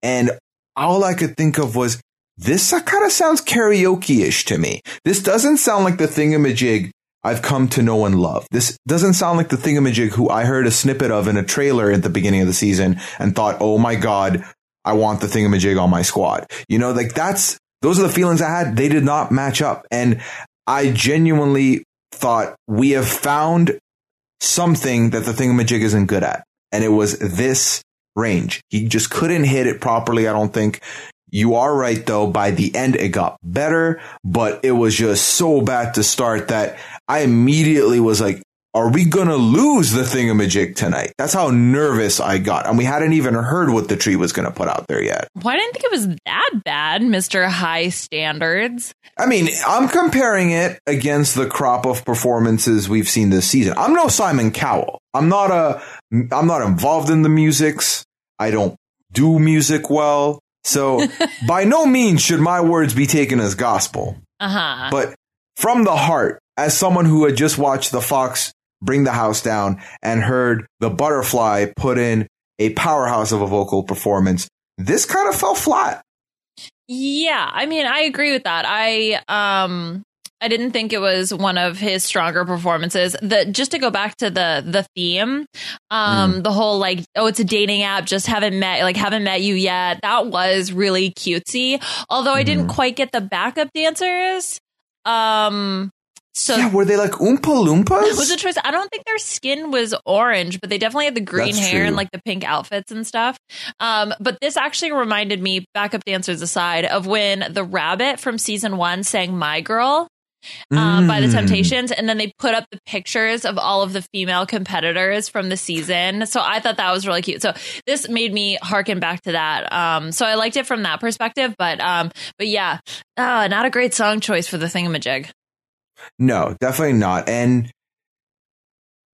And all I could think of was, this kind of sounds karaoke-ish to me. This doesn't sound like the thingamajig I've come to know and love. This doesn't sound like the thingamajig who I heard a snippet of in a trailer at the beginning of the season and thought, oh my God, I want the thingamajig on my squad. You know, like that's, those are the feelings I had. They did not match up. And I genuinely thought we have found something that the thingamajig isn't good at. And it was this range. He just couldn't hit it properly. I don't think. You are right though. By the end, it got better, but it was just so bad to start that I immediately was like, are we going to lose the thingamajig tonight? That's how nervous I got. And we hadn't even heard what the tree was going to put out there yet. Well, I didn't think it was that bad, Mr. High Standards. I mean, I'm comparing it against the crop of performances we've seen this season. I'm no Simon Cowell. I'm not a, I'm not involved in the musics. I don't do music well. So by no means should my words be taken as gospel. Uh huh. But from the heart, as someone who had just watched the Fox bring the house down and heard the butterfly put in a powerhouse of a vocal performance, this kind of fell flat. Yeah, I mean, I agree with that. I um I didn't think it was one of his stronger performances. The just to go back to the the theme, um the whole like oh it's a dating app, just haven't met like haven't met you yet. That was really cutesy. Although I didn't quite get the backup dancers. Um so yeah, were they like Oompa Loompas? was a choice. I don't think their skin was orange, but they definitely had the green That's hair and like the pink outfits and stuff. Um, but this actually reminded me, backup dancers aside, of when the rabbit from season one sang "My Girl." Um, by the Mm. Temptations, and then they put up the pictures of all of the female competitors from the season. So I thought that was really cute. So this made me harken back to that. Um, so I liked it from that perspective. But um, but yeah, uh, not a great song choice for the thingamajig. No, definitely not. And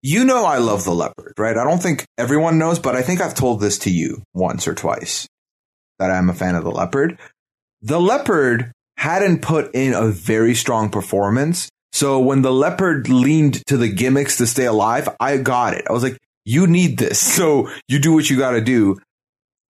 you know I love the leopard, right? I don't think everyone knows, but I think I've told this to you once or twice. that I'm a fan of the leopard. The leopard hadn't put in a very strong performance. So when the leopard leaned to the gimmicks to stay alive, I got it. I was like, you need this. So you do what you got to do.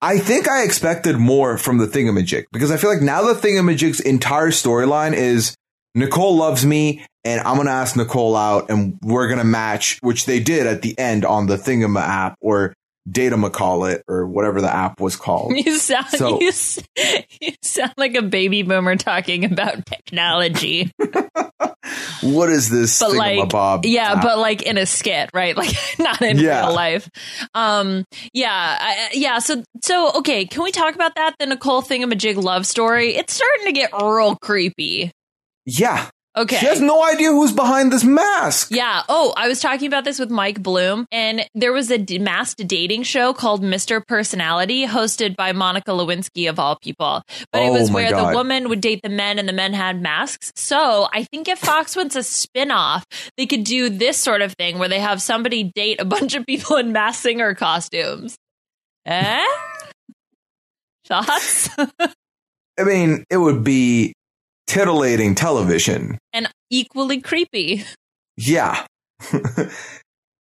I think I expected more from the thingamajig because I feel like now the thingamajig's entire storyline is Nicole loves me and I'm going to ask Nicole out and we're going to match, which they did at the end on the Thingama app or Data call it or whatever the app was called. You sound, so, you, you sound like a baby boomer talking about technology. what is this but like, Bob? Yeah, app? but like in a skit, right? Like not in yeah. real life. Um, yeah, I, yeah. So, so okay, can we talk about that? The Nicole Thingamajig love story. It's starting to get real creepy. Yeah. Okay. She has no idea who's behind this mask. Yeah. Oh, I was talking about this with Mike Bloom, and there was a d- masked dating show called Mr. Personality, hosted by Monica Lewinsky, of all people. But oh it was where God. the woman would date the men and the men had masks. So I think if Fox wants a spin off, they could do this sort of thing where they have somebody date a bunch of people in masked singer costumes. Eh? Thoughts? I mean, it would be titillating television. And equally creepy. Yeah.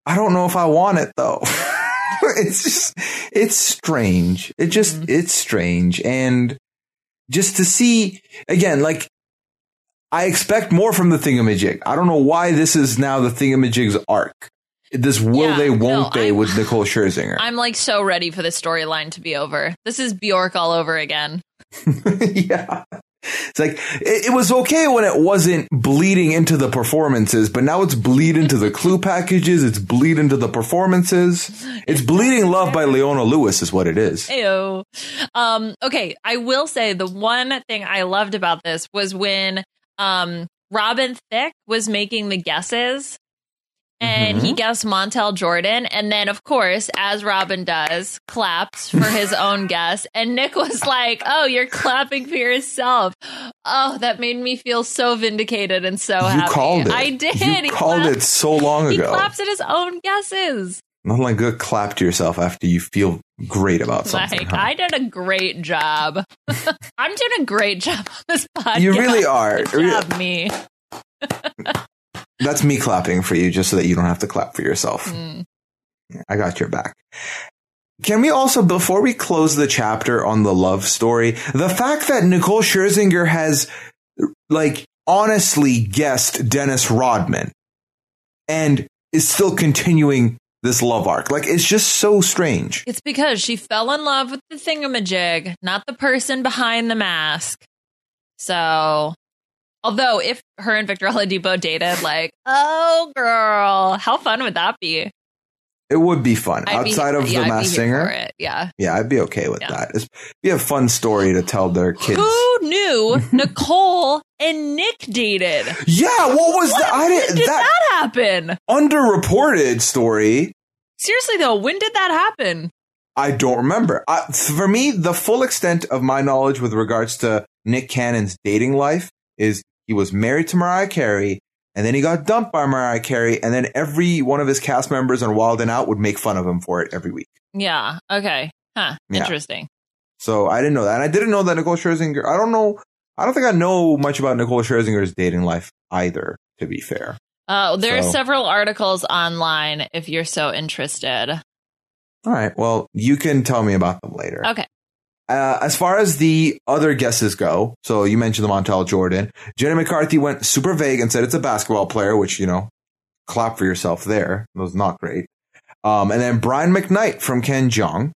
I don't know if I want it though. it's just, it's strange. It just, mm-hmm. it's strange. And just to see, again, like, I expect more from the thingamajig. I don't know why this is now the thingamajig's arc. This will yeah, they, won't no, they I'm, with Nicole Scherzinger. I'm like so ready for the storyline to be over. This is Bjork all over again. yeah. It's like it, it, was okay when it wasn't bleeding into the performances, but now it's bleed into the clue packages. It's bleed into the performances. It's bleeding love by Leona Lewis is what it is. Ew. Um, okay, I will say the one thing I loved about this was when um, Robin Thicke was making the guesses and mm-hmm. he guessed Montel Jordan. And then, of course, as Robin does, claps for his own guess. And Nick was like, Oh, you're clapping for yourself. Oh, that made me feel so vindicated and so you happy. called it. I did. You he called clapped. it so long ago. He claps at his own guesses. Not like good clap to yourself after you feel great about something. Like, huh? I did a great job. I'm doing a great job on this podcast. You really are. Good job, me. That's me clapping for you just so that you don't have to clap for yourself. Mm. I got your back. Can we also, before we close the chapter on the love story, the fact that Nicole Scherzinger has, like, honestly guessed Dennis Rodman and is still continuing this love arc. Like, it's just so strange. It's because she fell in love with the thingamajig, not the person behind the mask. So Although, if her and Victor Oladipo dated, like, oh girl, how fun would that be? It would be fun I'd outside be, of yeah, the Masked Singer. Yeah, yeah, I'd be okay with yeah. that. It'd be a fun story to tell their kids. Who knew Nicole and Nick dated? Yeah, what was what? that? I didn't. Did that, that happen? Underreported story. Seriously though, when did that happen? I don't remember. for me, the full extent of my knowledge with regards to Nick Cannon's dating life is he was married to Mariah Carey and then he got dumped by Mariah Carey and then every one of his cast members on Wild and Out would make fun of him for it every week. Yeah. Okay. Huh. Yeah. Interesting. So I didn't know that. And I didn't know that Nicole Scherzinger, I don't know. I don't think I know much about Nicole Scherzinger's dating life either, to be fair. Uh, there so. are several articles online if you're so interested. All right. Well, you can tell me about them later. Okay. Uh, as far as the other guesses go, so you mentioned the Montel Jordan. Jenny McCarthy went super vague and said it's a basketball player, which, you know, clap for yourself there. It was not great. Um, and then Brian McKnight from Ken Jeong.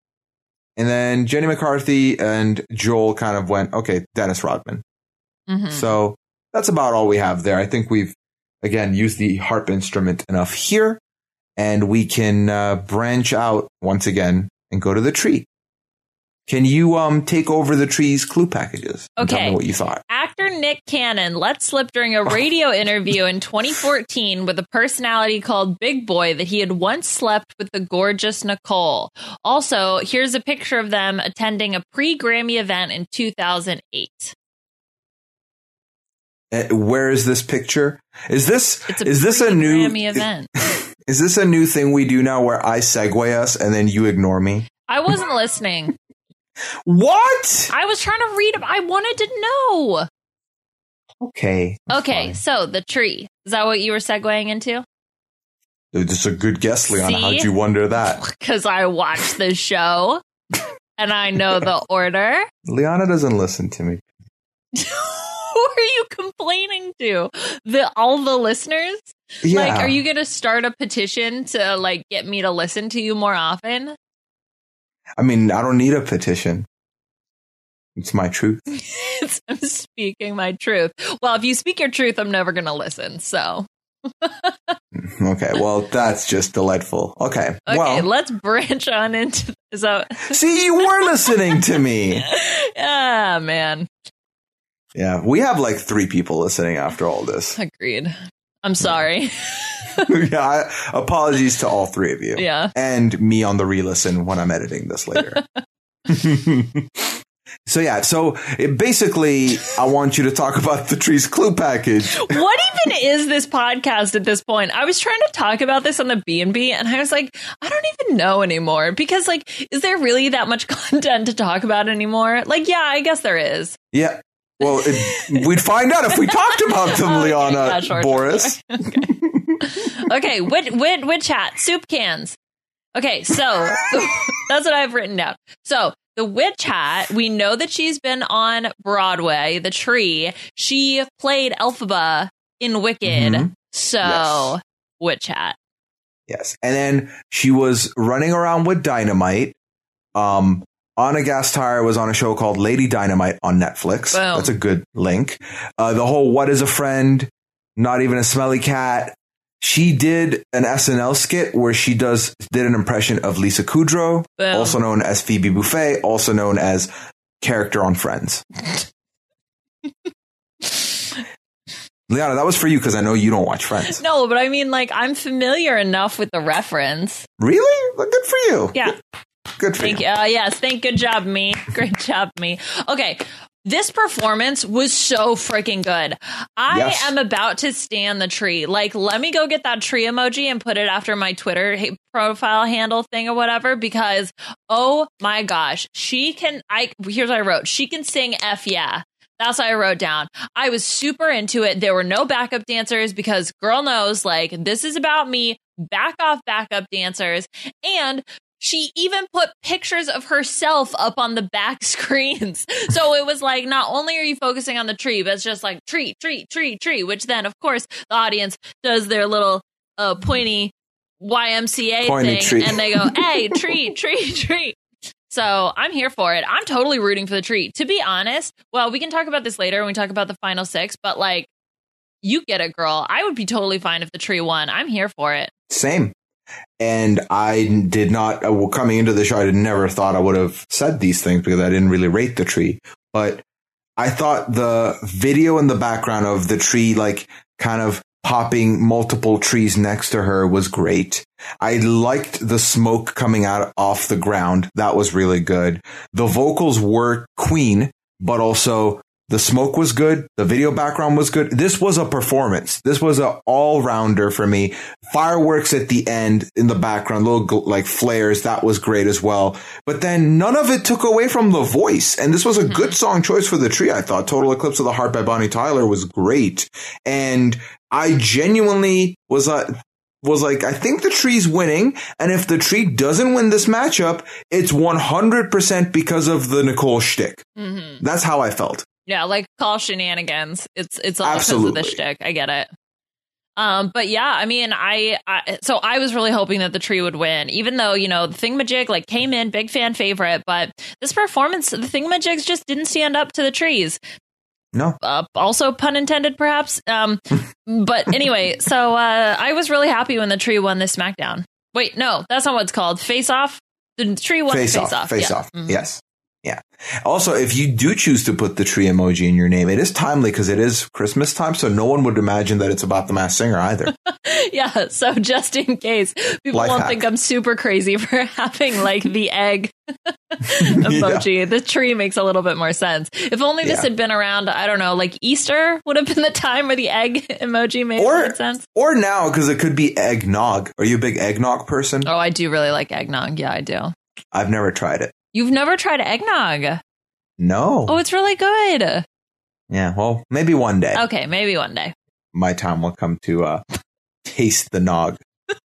And then Jenny McCarthy and Joel kind of went, okay, Dennis Rodman. Mm-hmm. So that's about all we have there. I think we've, again, used the harp instrument enough here and we can uh, branch out once again and go to the tree. Can you um take over the tree's clue packages? Okay. Tell me what you thought. Actor Nick Cannon let slip during a radio interview in 2014 with a personality called Big Boy that he had once slept with the gorgeous Nicole. Also, here's a picture of them attending a pre-Grammy event in 2008. Uh, where is this picture? Is this a is this a new Grammy event? Is this a new thing we do now where I segue us and then you ignore me? I wasn't listening. What? I was trying to read. I wanted to know. Okay. Okay, fine. so the tree. Is that what you were segueing into? Dude, This is a good guess, Leon. See? How'd you wonder that? Because I watched the show and I know the order. Liana doesn't listen to me. Who are you complaining to? The all the listeners? Yeah. Like, are you gonna start a petition to like get me to listen to you more often? I mean, I don't need a petition. It's my truth. I'm speaking my truth. Well, if you speak your truth, I'm never gonna listen. So Okay, well, that's just delightful. Okay, okay, well, let's branch on into so. see, you were listening to me. ah, man, Yeah, we have like three people listening after all this. agreed. I'm sorry. yeah, I, apologies to all three of you. yeah. and me on the re-listen when I'm editing this later. so yeah, so it basically, I want you to talk about the tree's clue package. what even is this podcast at this point? I was trying to talk about this on the B and B, and I was like, I don't even know anymore because, like, is there really that much content to talk about anymore? Like, yeah, I guess there is. Yeah. Well, it, we'd find out if we talked about them, Okay, Liana yeah, sure, sure, Boris. Okay, wit, wit, wit chat, soup cans. Okay, so that's what I've written down. So the witch hat, we know that she's been on Broadway, The Tree. She played Elphaba in Wicked. Mhm. So Yes. wit chat. Yes. And then she was running around with Dynamite. Um, Anna Gasteyer was on a show called Lady Dynamite on Netflix. Boom. That's a good link. Uh, the whole What is a Friend? Not even a smelly cat. She did an SNL skit where she does did an impression of Lisa Kudrow, Boom. also known as Phoebe Buffay, also known as character on Friends. Liana, that was for you because I know you don't watch Friends. No, but I mean, like, I'm familiar enough with the reference. Really? Well, good for you. Yeah. Good for Thank you. you. Uh, yes, thank good job, me. Great job, me. Okay. This performance was so freaking good. I Yes. am about to stand the tree. Like, let me go get that tree emoji and put it after my Twitter profile handle thing or whatever because, oh my gosh, she can. I here's what I wrote. She can sing F yeah. That's what I wrote down. I was super into it. There were no backup dancers because girl knows, like, this is about me. Back off backup dancers. And she even put pictures of herself up on the back screens. So it was like, not only are you focusing on the tree, but it's just like tree, tree, tree, tree, which then, of course, the audience does their little uh, pointy YMCA Pointy thing tree. and they go, hey, tree, tree, tree. So I'm here for it. I'm totally rooting for the tree. To be honest, well, we can talk about this later when we talk about the final six, but like, you get it, girl. I would be totally fine if the tree won. I'm here for it. Same. And I did not, uh, coming into the show, I had never thought I would have said these things because I didn't really rate the tree. But I thought the video in the background of the tree, like kind of popping multiple trees next to her was great. I liked the smoke coming out off the ground. That was really good. The vocals were Queen, but also the smoke was good. The video background was good. This was a performance. This was a all rounder for me. Fireworks at the end in the background, little like flares. That was great as well. But then none of it took away from the voice. And this was a good song choice for the tree. I thought Total Eclipse of the Heart by Bonnie Tyler was great. And I genuinely was uh, was like, I think the tree's winning. And if the tree doesn't win this matchup, it's 100% because of the Nicole shtick. Mm-hmm. That's how I felt. Yeah, like call shenanigans. It's it's all Absolutely. because of the shtick. I get it. Um, but yeah, I mean, I, I so I was really hoping that the tree would win, even though you know the Thingamajig like came in big fan favorite, but this performance, the Thingamajigs just didn't stand up to the trees. No. Uh, also, pun intended, perhaps. Um, but anyway, so uh, I was really happy when the tree won this SmackDown. Wait, no, that's not what it's called. Face off. The tree won Face, face, off. Face Yeah. off. Mhm. Yes. Yeah. Also, if you do choose to put the tree emoji in your name, it is timely because it is Christmas time. So no one would imagine that it's about the Masked Singer either. yeah, so just in case people Life won't hack. think I'm super crazy for having like the egg emoji. The tree makes a little bit more sense. If only this Yeah. had been around, I don't know, like Easter would have been the time where the egg emoji made Or- more sense. or now, because it could be eggnog. Are you a big eggnog person? Oh, I do really like eggnog. Yeah, I do. I've never tried it. You've never tried eggnog. No. Oh, it's really good. Yeah, well, maybe one day Okay, maybe one day. my time will come to uh, taste the nog.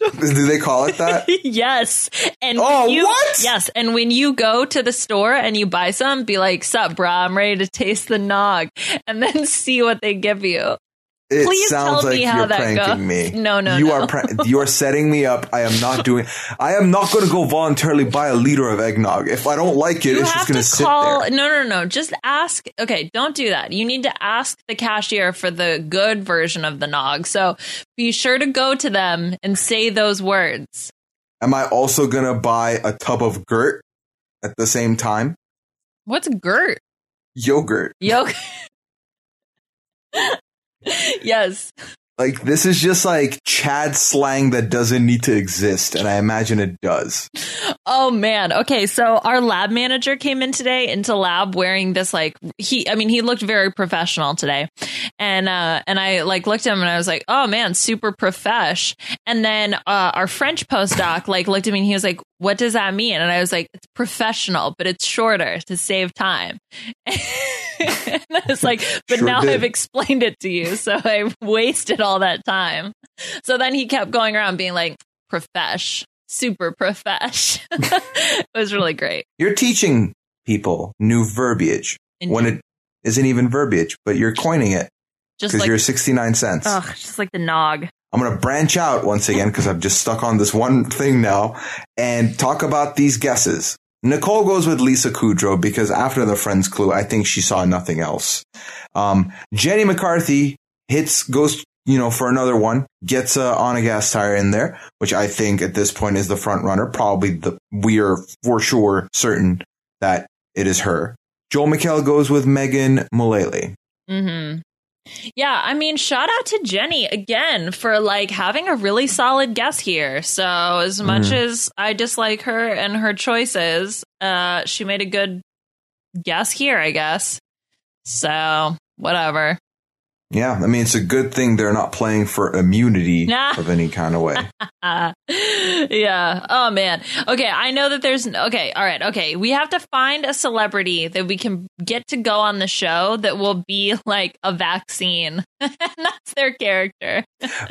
Do they call it that? yes. And Oh, you, what? Yes, and when you go to the store and you buy some, be like, "Sup, brah? I'm ready to taste the nog," and then see what they give you. It Please sounds tell like me how you're that pranking goes. me. No, no, you no. are prank you are setting me up. I am not doing. I am not going to go voluntarily buy a liter of eggnog. If I don't like it, You it's just going to sit call. there. No, no, no. Just ask. Okay, don't do that. You need to ask the cashier for the good version of the nog. So be sure to go to them and say those words. Am I also going to buy a tub of gurt at the same time? What's Gert? Yogurt. Yolk. yes. Like this is just like Chad slang that doesn't need to exist, and I imagine it does. Oh man. Okay, so our lab manager came in today into lab wearing this like he I mean he looked very professional today. And uh and I like looked at him and I was like, "Oh man, super profesh." And then uh our French postdoc like looked at me and he was like, "What does that mean?" And I was like, "It's professional, but it's shorter to save time." and I was like, "But Sure now did. I've explained it to you, so I wasted all that time." So then he kept going around being like, "Profesh." super profesh. it was really great. You're teaching people new verbiage when it isn't even verbiage, but you're coining it just because like you're 69 cents. ugh, just like the nog. I'm going to branch out once again because I'm just stuck on this one thing now and talk about these guesses. Nicole goes with Lisa Kudrow because after the Friends clue, I think she saw nothing else. Um, Jenny McCarthy hits, goes, you know, for another one, gets uh, Anna Gasteyer in there, which I think at this point is the front runner. Probably the, we are for sure certain that it is her. Joel McHale goes with Megan Mullally. hmm Yeah, I mean, shout out to Jenny again for like having a really solid guess here. So as much Mhm. as I dislike her and her choices, uh, she made a good guess here, I guess. So whatever. Yeah, I mean, it's a good thing they're not playing for immunity Nah. of any kind of way. Yeah. Oh man. Okay. I know that there's okay. All right. Okay. We have to find a celebrity that we can get to go on the show that will be like a vaccine. that's their character.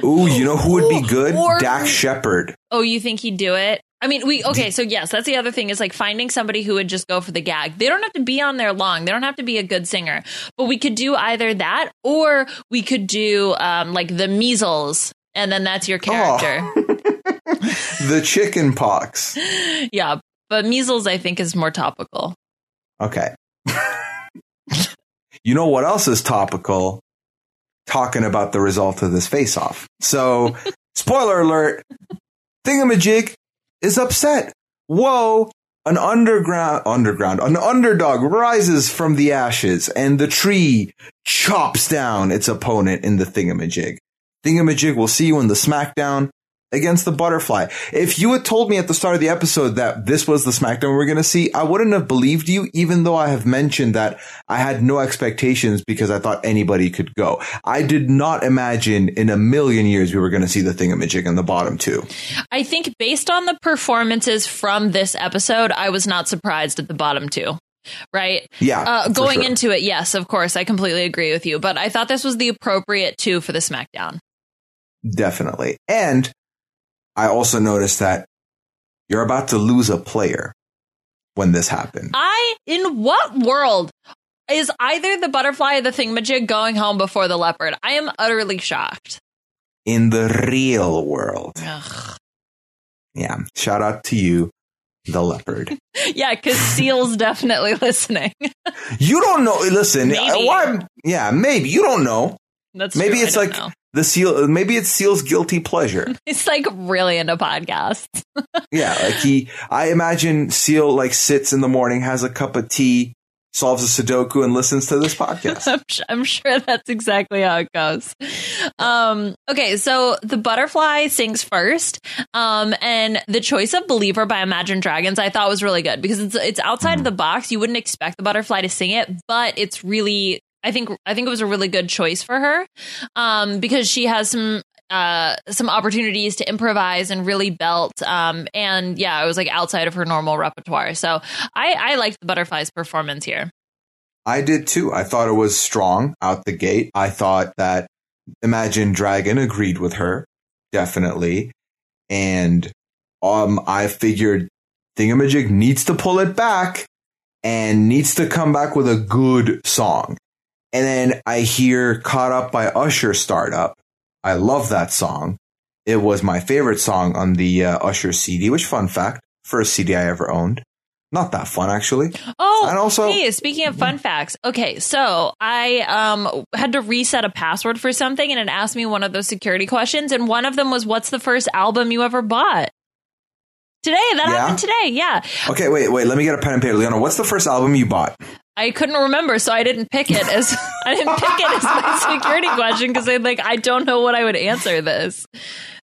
Ooh, you know who would be good? Or- Dax Shepard. Oh, you think he'd do it? I mean, we okay. So yes, that's the other thing is like finding somebody who would just go for the gag. They don't have to be on there long. They don't have to be a good singer. But we could do either that, or we could do um, like the measles, and then that's your character. the chicken pox. yeah, but measles I think is more topical. Okay. you know what else is topical? Talking about the result of this face off. So, spoiler alert Thingamajig is upset. Whoa. An underground, underground, an underdog rises from the ashes and the tree chops down its opponent in the thingamajig. Thingamajig will see you in the SmackDown against the butterfly. If you had told me at the start of the episode that this was the SmackDown we're going to see, I wouldn't have believed you, even though I have mentioned that I had no expectations because I thought anybody could go. I did not imagine in a million years we were going to see the thingamajig in the bottom two. I think based on the performances from this episode, I was not surprised at the bottom two. Right? Yeah. Uh, going sure. into it, yes, of course, I completely agree with you. But I thought this was the appropriate two for the SmackDown. Definitely. And I also noticed that you're about to lose a player when this happened. I, in what world is either the butterfly or the thingamajig going home before the leopard? I am utterly shocked. In the real world. Ugh. Yeah. Shout out to you, the leopard. Yeah, because Seal's definitely listening. You don't know. Listen, Maybe. why? Yeah, maybe you don't know. That's Maybe true, it's like know. the seal. Maybe it's Seal's guilty pleasure. He's like really into podcasts. yeah, like he. I imagine Seal like sits in the morning, has a cup of tea, solves a Sudoku, and listens to this podcast. I'm, su- I'm sure that's exactly how it goes. Um, okay, so the butterfly sings first, um, and the choice of "Believer" by Imagine Dragons I thought was really good because it's it's outside of the box. You wouldn't expect the butterfly to sing it, but it's really. I think I think it was a really good choice for her um, because she has some uh, some opportunities to improvise and really belt. Um, and yeah, it was like outside of her normal repertoire. So I, I liked the Butterfly's performance here. I did too. I thought it was strong out the gate. I thought that Imagine Dragon agreed with her, definitely. And um, I figured Thingamajig needs to pull it back and needs to come back with a good song. And then I hear Caught Up by Usher start up. I love that song. It was my favorite song on the uh, Usher CD, which fun fact, first CD I ever owned. Not that fun actually. Oh, and also, hey, speaking of fun facts, okay, so I um had to reset a password for something, and it asked me one of those security questions, and one of them was, "What's the first album you ever bought?" Today, that yeah? happened today. Yeah. Okay, wait, wait. Let me get a pen and paper, Leona. What's the first album you bought? I couldn't remember, so I didn't pick it as I didn't pick it as my security question because I like I don't know what I would answer this.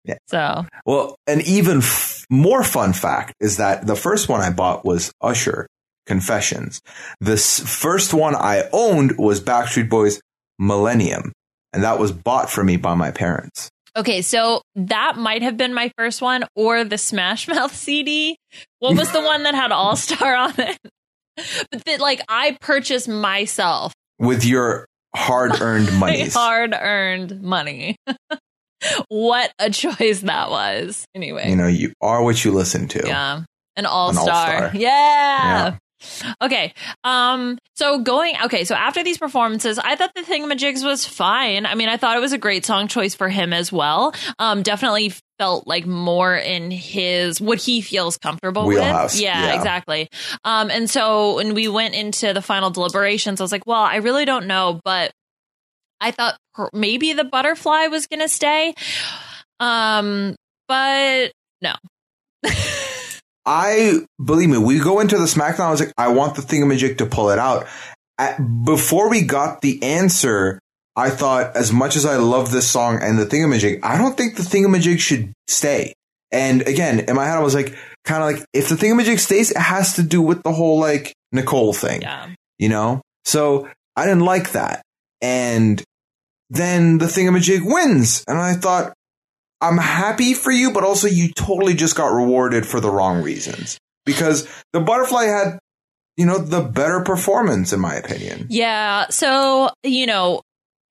Yeah. So well, an even f- more fun fact is that the first one I bought was Usher Confessions. The s- first one I owned was Backstreet Boys Millennium, and that was bought for me by my parents. Okay, so that might have been my first one or the Smash Mouth CD. What was the one that had All Star on it? But that, like, I purchased myself with your hard earned money. Hard earned money. what a choice that was. Anyway, you know, you are what you listen to. Yeah, an all star. Yeah. yeah. Okay. Um, so going okay, so after these performances, I thought the Thingamajigs was fine. I mean, I thought it was a great song choice for him as well. Um, definitely felt like more in his what he feels comfortable Wheelhouse. with. Yeah, yeah, exactly. Um, and so when we went into the final deliberations, I was like, well, I really don't know, but I thought maybe the butterfly was going to stay. Um, but no. I believe me, we go into the SmackDown. I was like, I want the thingamajig to pull it out. At, before we got the answer, I thought, as much as I love this song and the thingamajig, I don't think the thingamajig should stay. And again, in my head, I was like, kind of like, if the thingamajig stays, it has to do with the whole like Nicole thing, yeah. you know? So I didn't like that. And then the thingamajig wins. And I thought, I'm happy for you, but also you totally just got rewarded for the wrong reasons because the butterfly had, you know, the better performance in my opinion. Yeah. So, you know,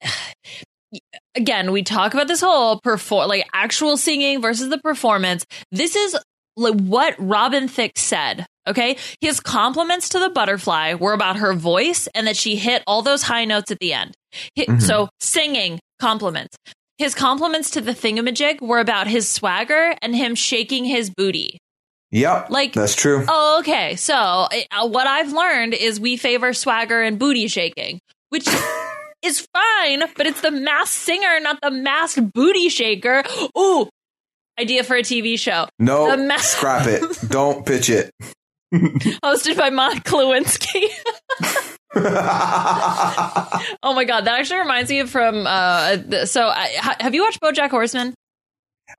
again, we talk about this whole perform like actual singing versus the performance. This is like what Robin Thicke said. Okay. His compliments to the butterfly were about her voice and that she hit all those high notes at the end. Mm-hmm. So singing compliments. His compliments to the thingamajig were about his swagger and him shaking his booty. Yep. Like that's true. Oh, okay. So uh, what I've learned is we favor swagger and booty shaking, which is fine, but it's the masked singer, not the masked booty shaker. Ooh, idea for a TV show. No, mas- scrap it. Don't pitch it. Hosted by Monica Lewinsky. oh my god, that actually reminds me of from. Uh, so, I, have you watched BoJack Horseman?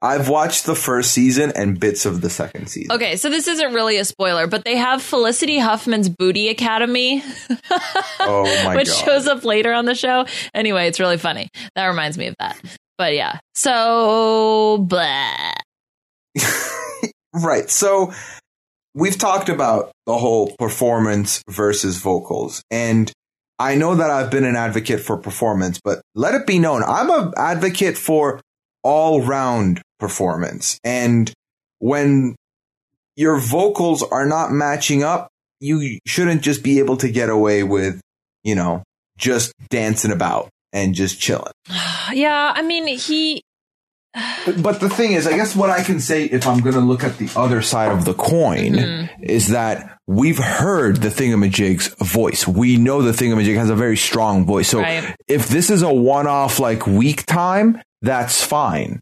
I've watched the first season and bits of the second season. Okay, so this isn't really a spoiler, but they have Felicity Huffman's Booty Academy. oh my which God. shows up later on the show. Anyway, it's really funny. That reminds me of that. But yeah. So blah. right. So we've talked about the whole performance versus vocals. And I know that I've been an advocate for performance, but let it be known, I'm an advocate for all round performance. And when your vocals are not matching up, you shouldn't just be able to get away with, you know, just dancing about and just chilling. Yeah, I mean, he but, but, the thing is, I guess what I can say if I'm going to look at the other side of the coin mm-hmm. is that we've heard the thingamajig's voice. We know the thingamajig has a very strong voice. So right. if this is a one off like week time, that's fine.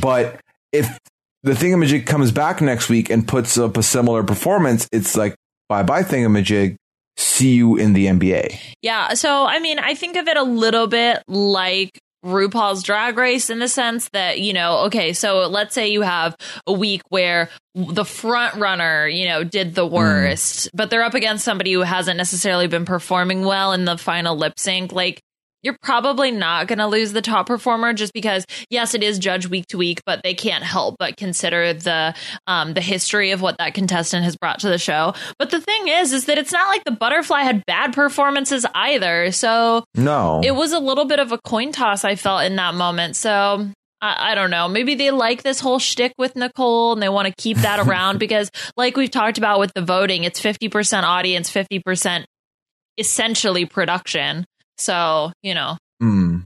But if the thingamajig comes back next week and puts up a similar performance, it's like bye bye thingamajig. See you in the NBA. Yeah. So, I mean, I think of it a little bit like RuPaul's drag race in the sense that, you know, okay, so let's say you have a week where the front runner, you know, did the mm. worst, mm. but they're up against somebody who hasn't necessarily been performing well in the final lip sync. Like, you're probably not going to lose the top performer just because yes it is judged week to week but they can't help but consider the um the history of what that contestant has brought to the show but the thing is is that it's not like the butterfly had bad performances either so no it was a little bit of a coin toss i felt in that moment so I, I don't know. Maybe they like this whole shtick with Nicole and they want to keep that around because, like we've talked about with the voting, it's 50% audience, 50% essentially production. So, you know. Mm.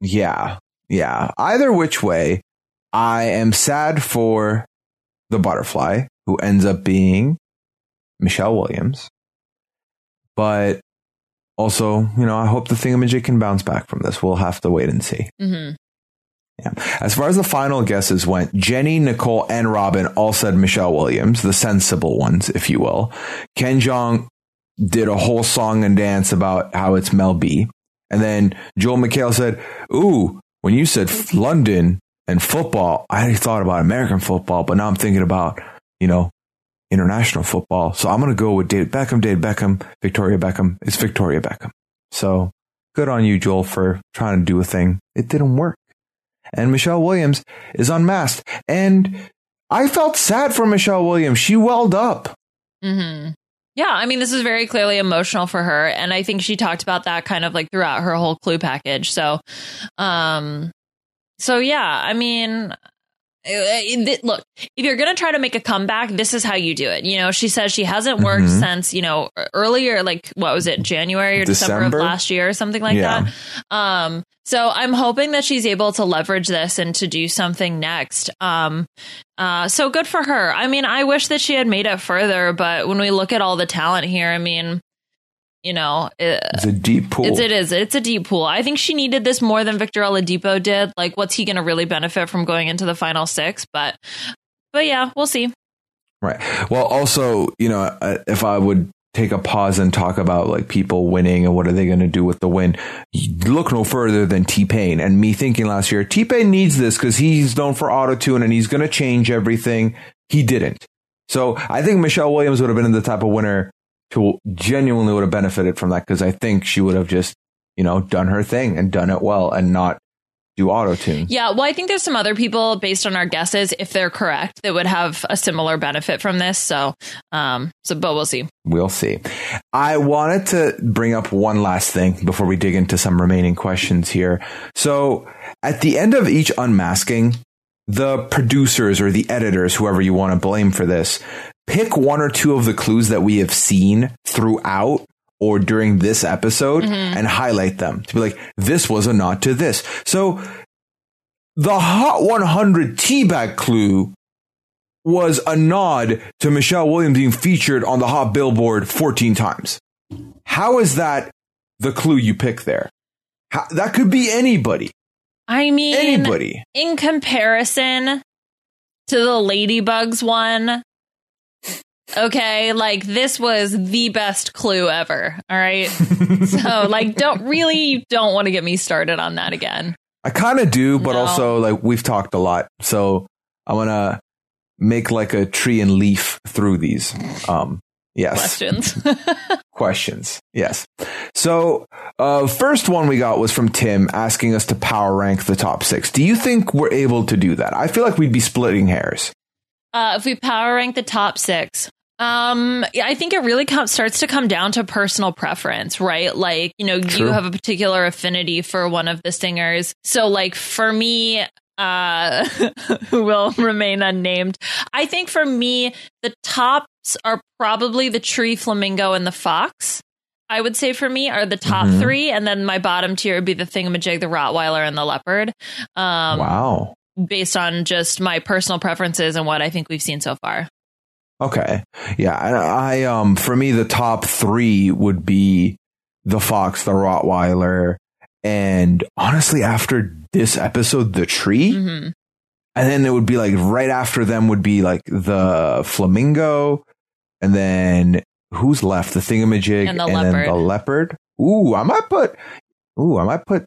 Yeah. Yeah. Either which way, I am sad for the butterfly who ends up being Michelle Williams. But also, you know, I hope the thingamajig can bounce back from this. We'll have to wait and see. Mm-hmm. Yeah. As far as the final guesses went, Jenny, Nicole, and Robin all said Michelle Williams, the sensible ones, if you will. Ken Jeong did a whole song and dance about how it's Mel B. And then Joel McHale said, Ooh, when you said London and football, I thought about American football, but now I'm thinking about, you know, international football. So I'm going to go with David Beckham, David Beckham, Victoria Beckham. It's Victoria Beckham. So good on you, Joel, for trying to do a thing. It didn't work. And Michelle Williams is unmasked. And I felt sad for Michelle Williams. She welled up. Mm-hmm. Yeah, I mean, this is very clearly emotional for her, and I think she talked about that kind of like throughout her whole clue package. So, um, so yeah, I mean, look, if you're going to try to make a comeback, this is how you do it. You know, she says she hasn't worked mm-hmm. since, you know, earlier, like, what was it, January or December, December of last year or something like yeah. that. Um, so I'm hoping that she's able to leverage this and to do something next. Um, uh, so good for her. I mean, I wish that she had made it further, but when we look at all the talent here, I mean, you know, it, it's a deep pool. It's, it is. It's a deep pool. I think she needed this more than Victor Oladipo did. Like, what's he going to really benefit from going into the final six? But, but yeah, we'll see. Right. Well, also, you know, uh, if I would take a pause and talk about like people winning and what are they going to do with the win. Look no further than T Pain and me thinking last year, T Pain needs this because he's known for auto tune and he's going to change everything. He didn't. So I think Michelle Williams would have been the type of winner who genuinely would have benefited from that because I think she would have just, you know, done her thing and done it well and not do auto tune. Yeah, well, I think there's some other people based on our guesses, if they're correct, that would have a similar benefit from this. So, um, so, but we'll see. We'll see. I wanted to bring up one last thing before we dig into some remaining questions here. So, at the end of each unmasking, the producers or the editors, whoever you want to blame for this, pick one or two of the clues that we have seen throughout or during this episode mm-hmm. and highlight them to be like, this was a nod to this. So the Hot 100 teabag clue was a nod to Michelle Williams being featured on the Hot Billboard 14 times. How is that the clue you pick there? How, that could be anybody. I mean, anybody. In comparison to the Ladybugs one, Okay, like this was the best clue ever. All right. so, like, don't really don't want to get me started on that again. I kind of do, but no. also like we've talked a lot, so I'm gonna make like a tree and leaf through these. Um, yes, questions. questions. Yes. So, uh, first one we got was from Tim asking us to power rank the top six. Do you think we're able to do that? I feel like we'd be splitting hairs. Uh, if we power rank the top six, um, I think it really com- starts to come down to personal preference, right? Like, you know, True. you have a particular affinity for one of the singers. So, like, for me, uh, who will remain unnamed, I think for me, the tops are probably the tree, flamingo, and the fox. I would say for me are the top mm-hmm. three, and then my bottom tier would be the thingamajig, the Rottweiler, and the leopard. Um, wow. Based on just my personal preferences and what I think we've seen so far. Okay. Yeah. I, um, for me, the top three would be the Fox, the Rottweiler, and honestly, after this episode, the tree. Mm-hmm. And then it would be like right after them would be like the flamingo. And then who's left? The thingamajig and, the and then the leopard. Ooh, I might put, ooh, I might put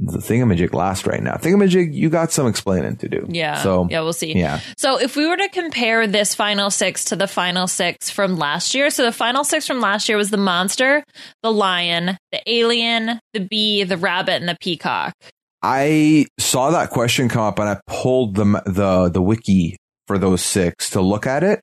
the thingamajig last right now. Thingamajig, you got some explaining to do. Yeah. So yeah, we'll see. yeah. So if we were to compare this final six to the final six from last year, so the final six from last year was the monster, the lion, the alien, the bee, the rabbit, and the peacock. I saw that question come up and I pulled the the the wiki for those six to look at it,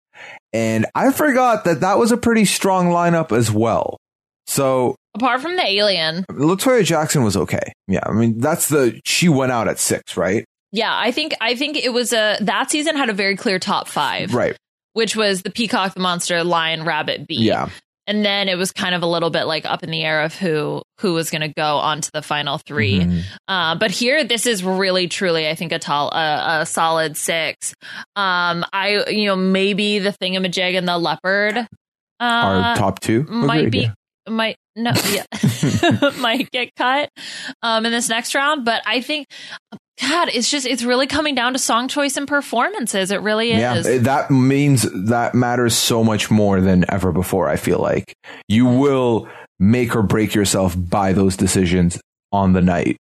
and I forgot that that was a pretty strong lineup as well. So Apart from the alien, La Toya Jackson was okay. Yeah, I mean that's the she went out at six, right? yeah, I think I think it was a that season had a very clear top five, Right. which was the peacock, the monster, lion, rabbit, bee. Yeah. and then it was kind of a little bit like up in the air of who who was going to go on to the final 3 Mhm. Uh, but here, this is really, truly, I think a tall, a, a solid six. Um, I, you know, maybe the thingamajig and the leopard, uh, Our top two might Agreed, be, yeah. Might no, yeah, might get cut, um, in this next round. But I think, God, it's just, it's really coming down to song choice and performances. It really is. Yeah, that means that matters so much more than ever before. I feel like you will make or break yourself by those decisions on the night.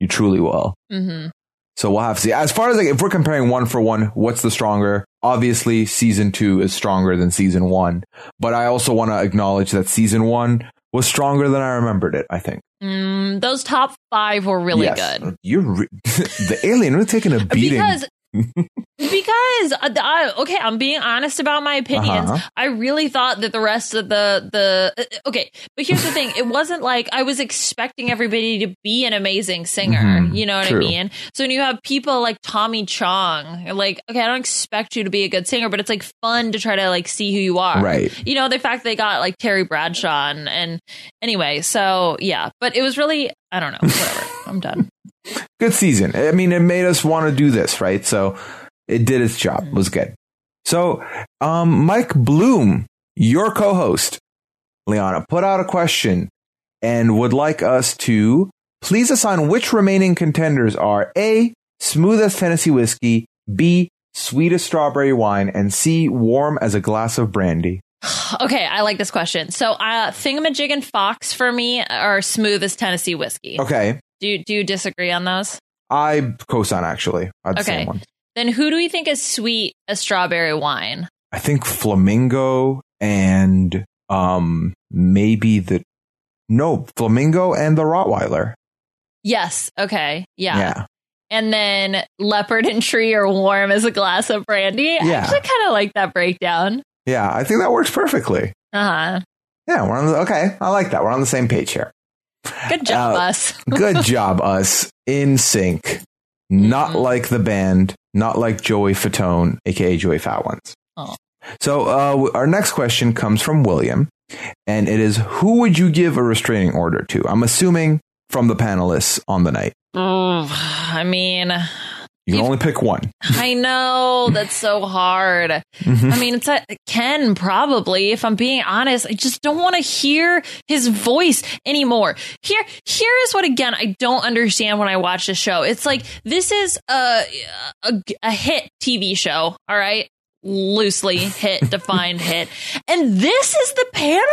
You truly will. hmm So we'll have to see. As far as like, if we're comparing one for one, what's the stronger? Obviously, season two is stronger than season one. But I also want to acknowledge that season one was stronger than I remembered it. I think. Mm, those top five were really Yes. good. You're re- the alien. We're taking a beating. Because because uh, okay, I'm being honest about my opinions. Uh-huh. I really thought that the rest of the the uh, okay, but here's the thing: it wasn't like I was expecting everybody to be an amazing singer. Mhm. You know what True. I mean? So when you have people like Tommy Chong, like okay, I don't expect you to be a good singer, but it's like fun to try to like see who you are. right. You know, the fact they got like Terry Bradshaw and, and anyway, so yeah, but it was really I don't know, whatever. I'm done. Good season. I mean, it made us want to do this, right? So it did its job. It was good. So, um, Mike Bloom, your co-host, Liana, put out a question and would like us to please assign which remaining contenders are A, smooth as Tennessee whiskey, B, sweet as strawberry wine, and C, warm as a glass of brandy. Okay, I like this question. So, uh, Thingamajig and Fox for me are smooth as Tennessee whiskey. Okay. Do you, do you disagree on those? I co-sign actually. I the Okay. same one. Then who do we think is sweet as strawberry wine? I think Flamingo and um maybe the no Flamingo and the Rottweiler. Yes. Okay. Yeah. Yeah. And then leopard and tree are warm as a glass of brandy. I Yeah. actually kind of like that breakdown. Yeah, I think that works perfectly. Uh huh. Yeah, we're on the okay. I like that. We're on the same page here. Good job, Uh, us. Good job, us in sync. Not Mhm. like the band, not like Joey Fatone, aka Joey Fat Ones. Oh. So uh, our next question comes from William, and it is: Who would you give a restraining order to? I'm assuming from the panelists on the night. Ugh, I mean, You can only pick one. I know that's so hard. Mhm. I mean, it's a, Ken probably. If I'm being honest, I just don't want to hear his voice anymore. Here, here is what again I don't understand when I watch the show. It's like this is a a, a hit TV show. All right. Loosely hit, defined hit, and this is the panel.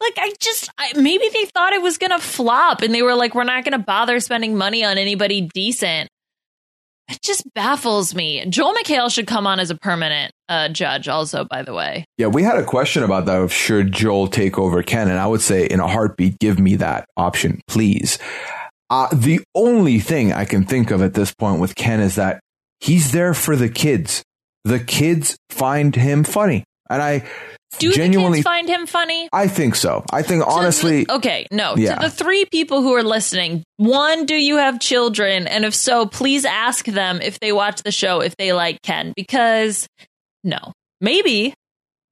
Like, I just I, maybe they thought it was gonna flop, and they were like, "We're not gonna bother spending money on anybody decent." It just baffles me. Joel McHale should come on as a permanent uh, judge, also, by the way. Yeah, we had a question about that of should Joel take over Ken, and I would say in a heartbeat, give me that option, please. Uh, the only thing I can think of at this point with Ken is that he's there for the kids. The kids find him funny, and I Do genuinely, the kids find him funny? I think so. I think honestly, the- okay, no. Yeah. To the three people who are listening, one, do you have children? And if so, please ask them if they watch the show if they like Ken, because no, maybe,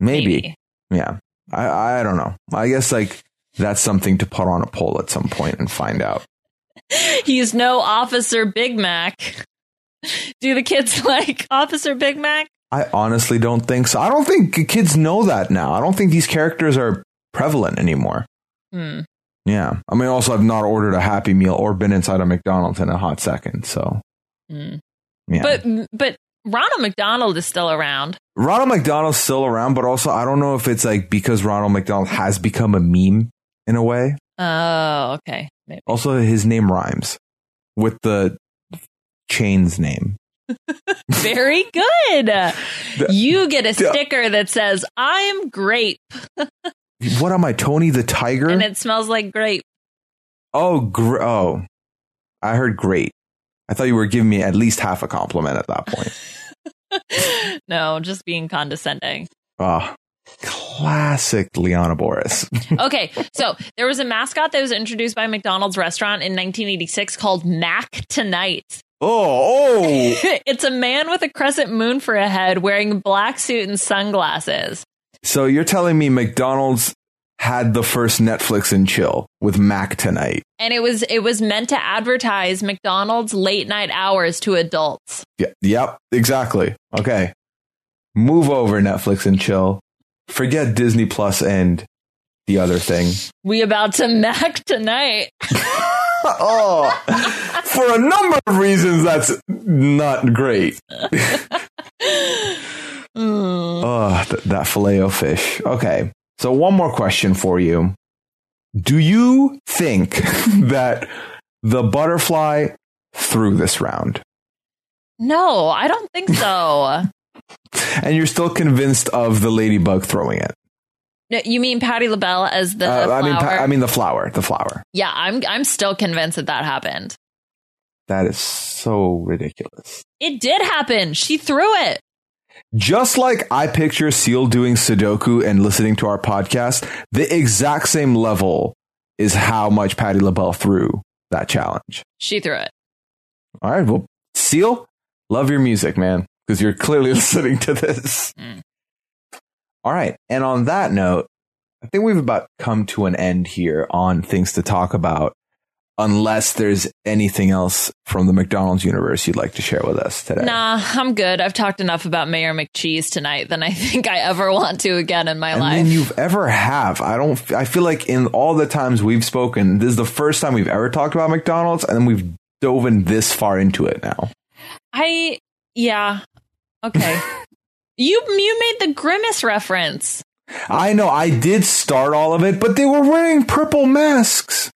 maybe, yeah, I, I don't know. I guess like that's something to put on a poll at some point and find out. he's no Officer Big Mac. Do the kids like Officer Big Mac? I honestly don't think so. I don't think kids know that now. I don't think these characters are prevalent anymore. Hmm. Yeah. I mean, also, I've not ordered a Happy Meal or been inside a McDonald's in a hot second. So, Hmm. yeah. But but Ronald McDonald is still around. Ronald McDonald's still around, but also, I don't know if it's like because Ronald McDonald has become a meme in a way. Oh, okay. Maybe. Also, his name rhymes. with the chain's name. Very good. you get a sticker that says, I'm grape. What am I, Tony the Tiger? And it smells like grape. oh, gr- oh, I heard great. I thought you were giving me at least half a compliment at that point. no, just being condescending. Ah, classic Liana Boris. Okay, so there was a mascot that was introduced by McDonald's restaurant in 1986 called Mac Tonight. oh, oh, it's a man with a crescent moon for a head wearing a black suit and sunglasses. so you're telling me McDonald's had the first Netflix and chill with Mac tonight? And it was it was meant to advertise McDonald's late night hours to adults. Yeah, yep, exactly. Okay. Move over Netflix and chill. Forget Disney Plus and the other thing. We about to Mac tonight. oh, for a number of reasons, that's not great. Mm. Oh, th- that filet o fish. Okay. So one more question for you. Do you think that the butterfly threw this round? No, I don't think so. And you're still convinced of the ladybug throwing it? No, you mean Patti LaBelle as the Uh, I mean, pa-? I mean the flower, the flower. yeah, I'm I'm still convinced that that happened. That is so ridiculous. It did happen. She threw it. Just like I picture Seal doing Sudoku and listening to our podcast, the exact same level is how much Patti LaBelle threw that challenge. She threw it. All right. Well, Seal, love your music, man, because you're clearly listening to this. Mm. All right. And on that note, I think we've about come to an end here on things to talk about, unless there's anything else from the McDonald's universe you'd like to share with us today. Nah, I'm good. I've talked enough about Mayor McCheese tonight than I think I ever want to again in my and life. than you've ever have. I don't. I feel like in all the times we've spoken, this is the first time we've ever talked about McDonald's, and then we've dove in this far into it now. I yeah. Okay. you you made the grimace reference. I know I did start all of it, but they were wearing purple masks.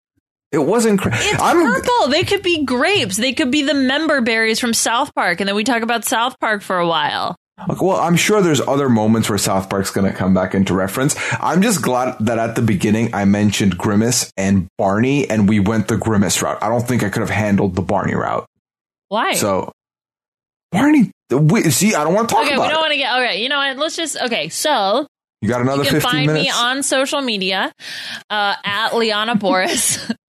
It wasn't. Cra- It's I'm. purple. They could be grapes. They could be the member berries from South Park, and then we talk about South Park for a while. Well, I'm sure there's other moments where South Park's going to come back into reference. I'm just glad that at the beginning I mentioned Grimace and Barney, and we went the Grimace route. I don't think I could have handled the Barney route. Why? So, Barney, we, see, I don't want to talk okay, about we don't want to get. Okay, you know what? Let's just. Okay, so You got another you can 15 find minutes. me on social media uh, at Liana Boris.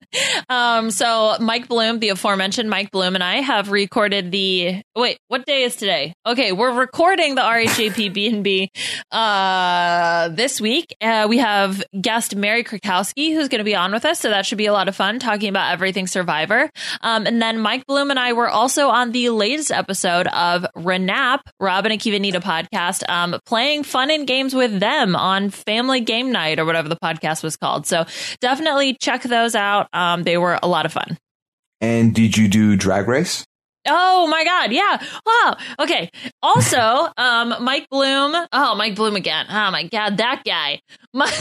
um, so Mike Bloom, the aforementioned Mike Bloom, and I have recorded the. Wait, what day is today? Okay, we're recording the RHAP B&B uh, this week. Uh, we have guest Mary Krakowski, who's going to be on with us, so that should be a lot of fun talking about everything Survivor. Um, and then Mike Bloom and I were also on the latest episode of Renap, Robin and Kivanita podcast, um, playing fun and games with them on Family Game Night or whatever the podcast was called. So definitely check those out. Um, they were a lot of fun. and did you do Drag Race? Oh my God. Yeah. Wow. Okay. Also, um, Mike Bloom. Oh, Mike Bloom again. Oh my God. That guy. My,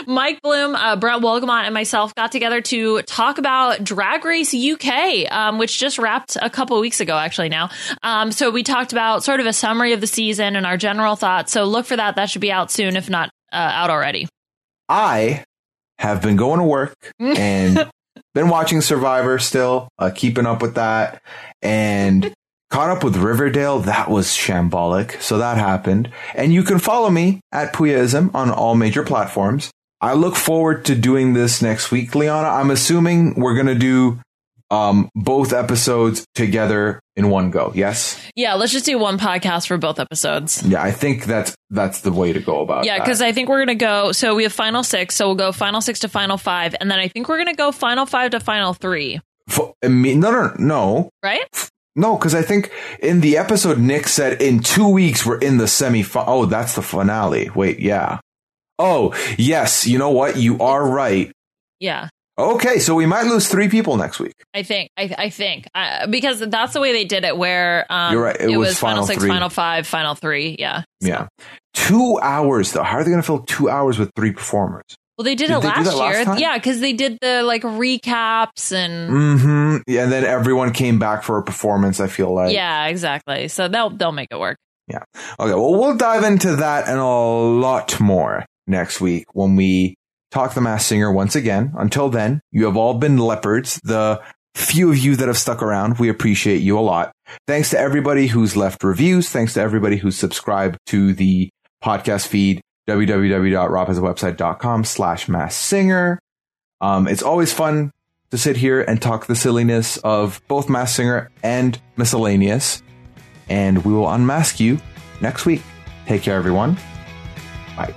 Mike Bloom, uh, Brett Wolgamont, and myself got together to talk about Drag Race UK, um, which just wrapped a couple weeks ago, actually now. Um, so we talked about sort of a summary of the season and our general thoughts. So look for that. That should be out soon, if not uh, out already. I have been going to work and been watching Survivor still, uh, keeping up with that, and caught up with Riverdale. That was shambolic. So that happened. And you can follow me at Puyaism on all major platforms. I look forward to doing this next week, Liana. I'm assuming we're going to do um, both episodes together in one go. Yes. Yeah. Let's just do one podcast for both episodes. Yeah, I think that's that's the way to go about. Yeah, because I think we're gonna go. So we have final six. So we'll go final six to final five, and then I think we're gonna go final five to final three. F- I mean, no, no, no, Right? no, because I think in the episode Nick said in two weeks we're in the semi. Oh, that's the finale. Wait, yeah. Oh, yes. You know what? You are right. Yeah, Okay, so we might lose three people next week. I think. I, I think uh, because that's the way they did it. Where um, You're right, it It, was was, final, final six, three. final five, final three. Yeah. So Yeah, two hours though. How are they going to fill two hours with three performers? Well, they did, Did it they last last year. time? yeah, because they did the like recaps and Mm-hmm. Yeah, and then everyone came back for a performance. I feel like. yeah, exactly. So they'll they'll make it work. Yeah. Okay. Well, we'll dive into that and a lot more next week when we talk the Masked Singer once again. Until then, you have all been leopards. The few of you that have stuck around, we appreciate you a lot. Thanks to everybody who's left reviews. Thanks to everybody who's subscribed to the podcast feed www.robhasawebsite.com slash masked singer. Um, it's always fun to sit here and talk the silliness of both Masked Singer and Miscellaneous. And we will unmask you next week. Take care, everyone. Bye.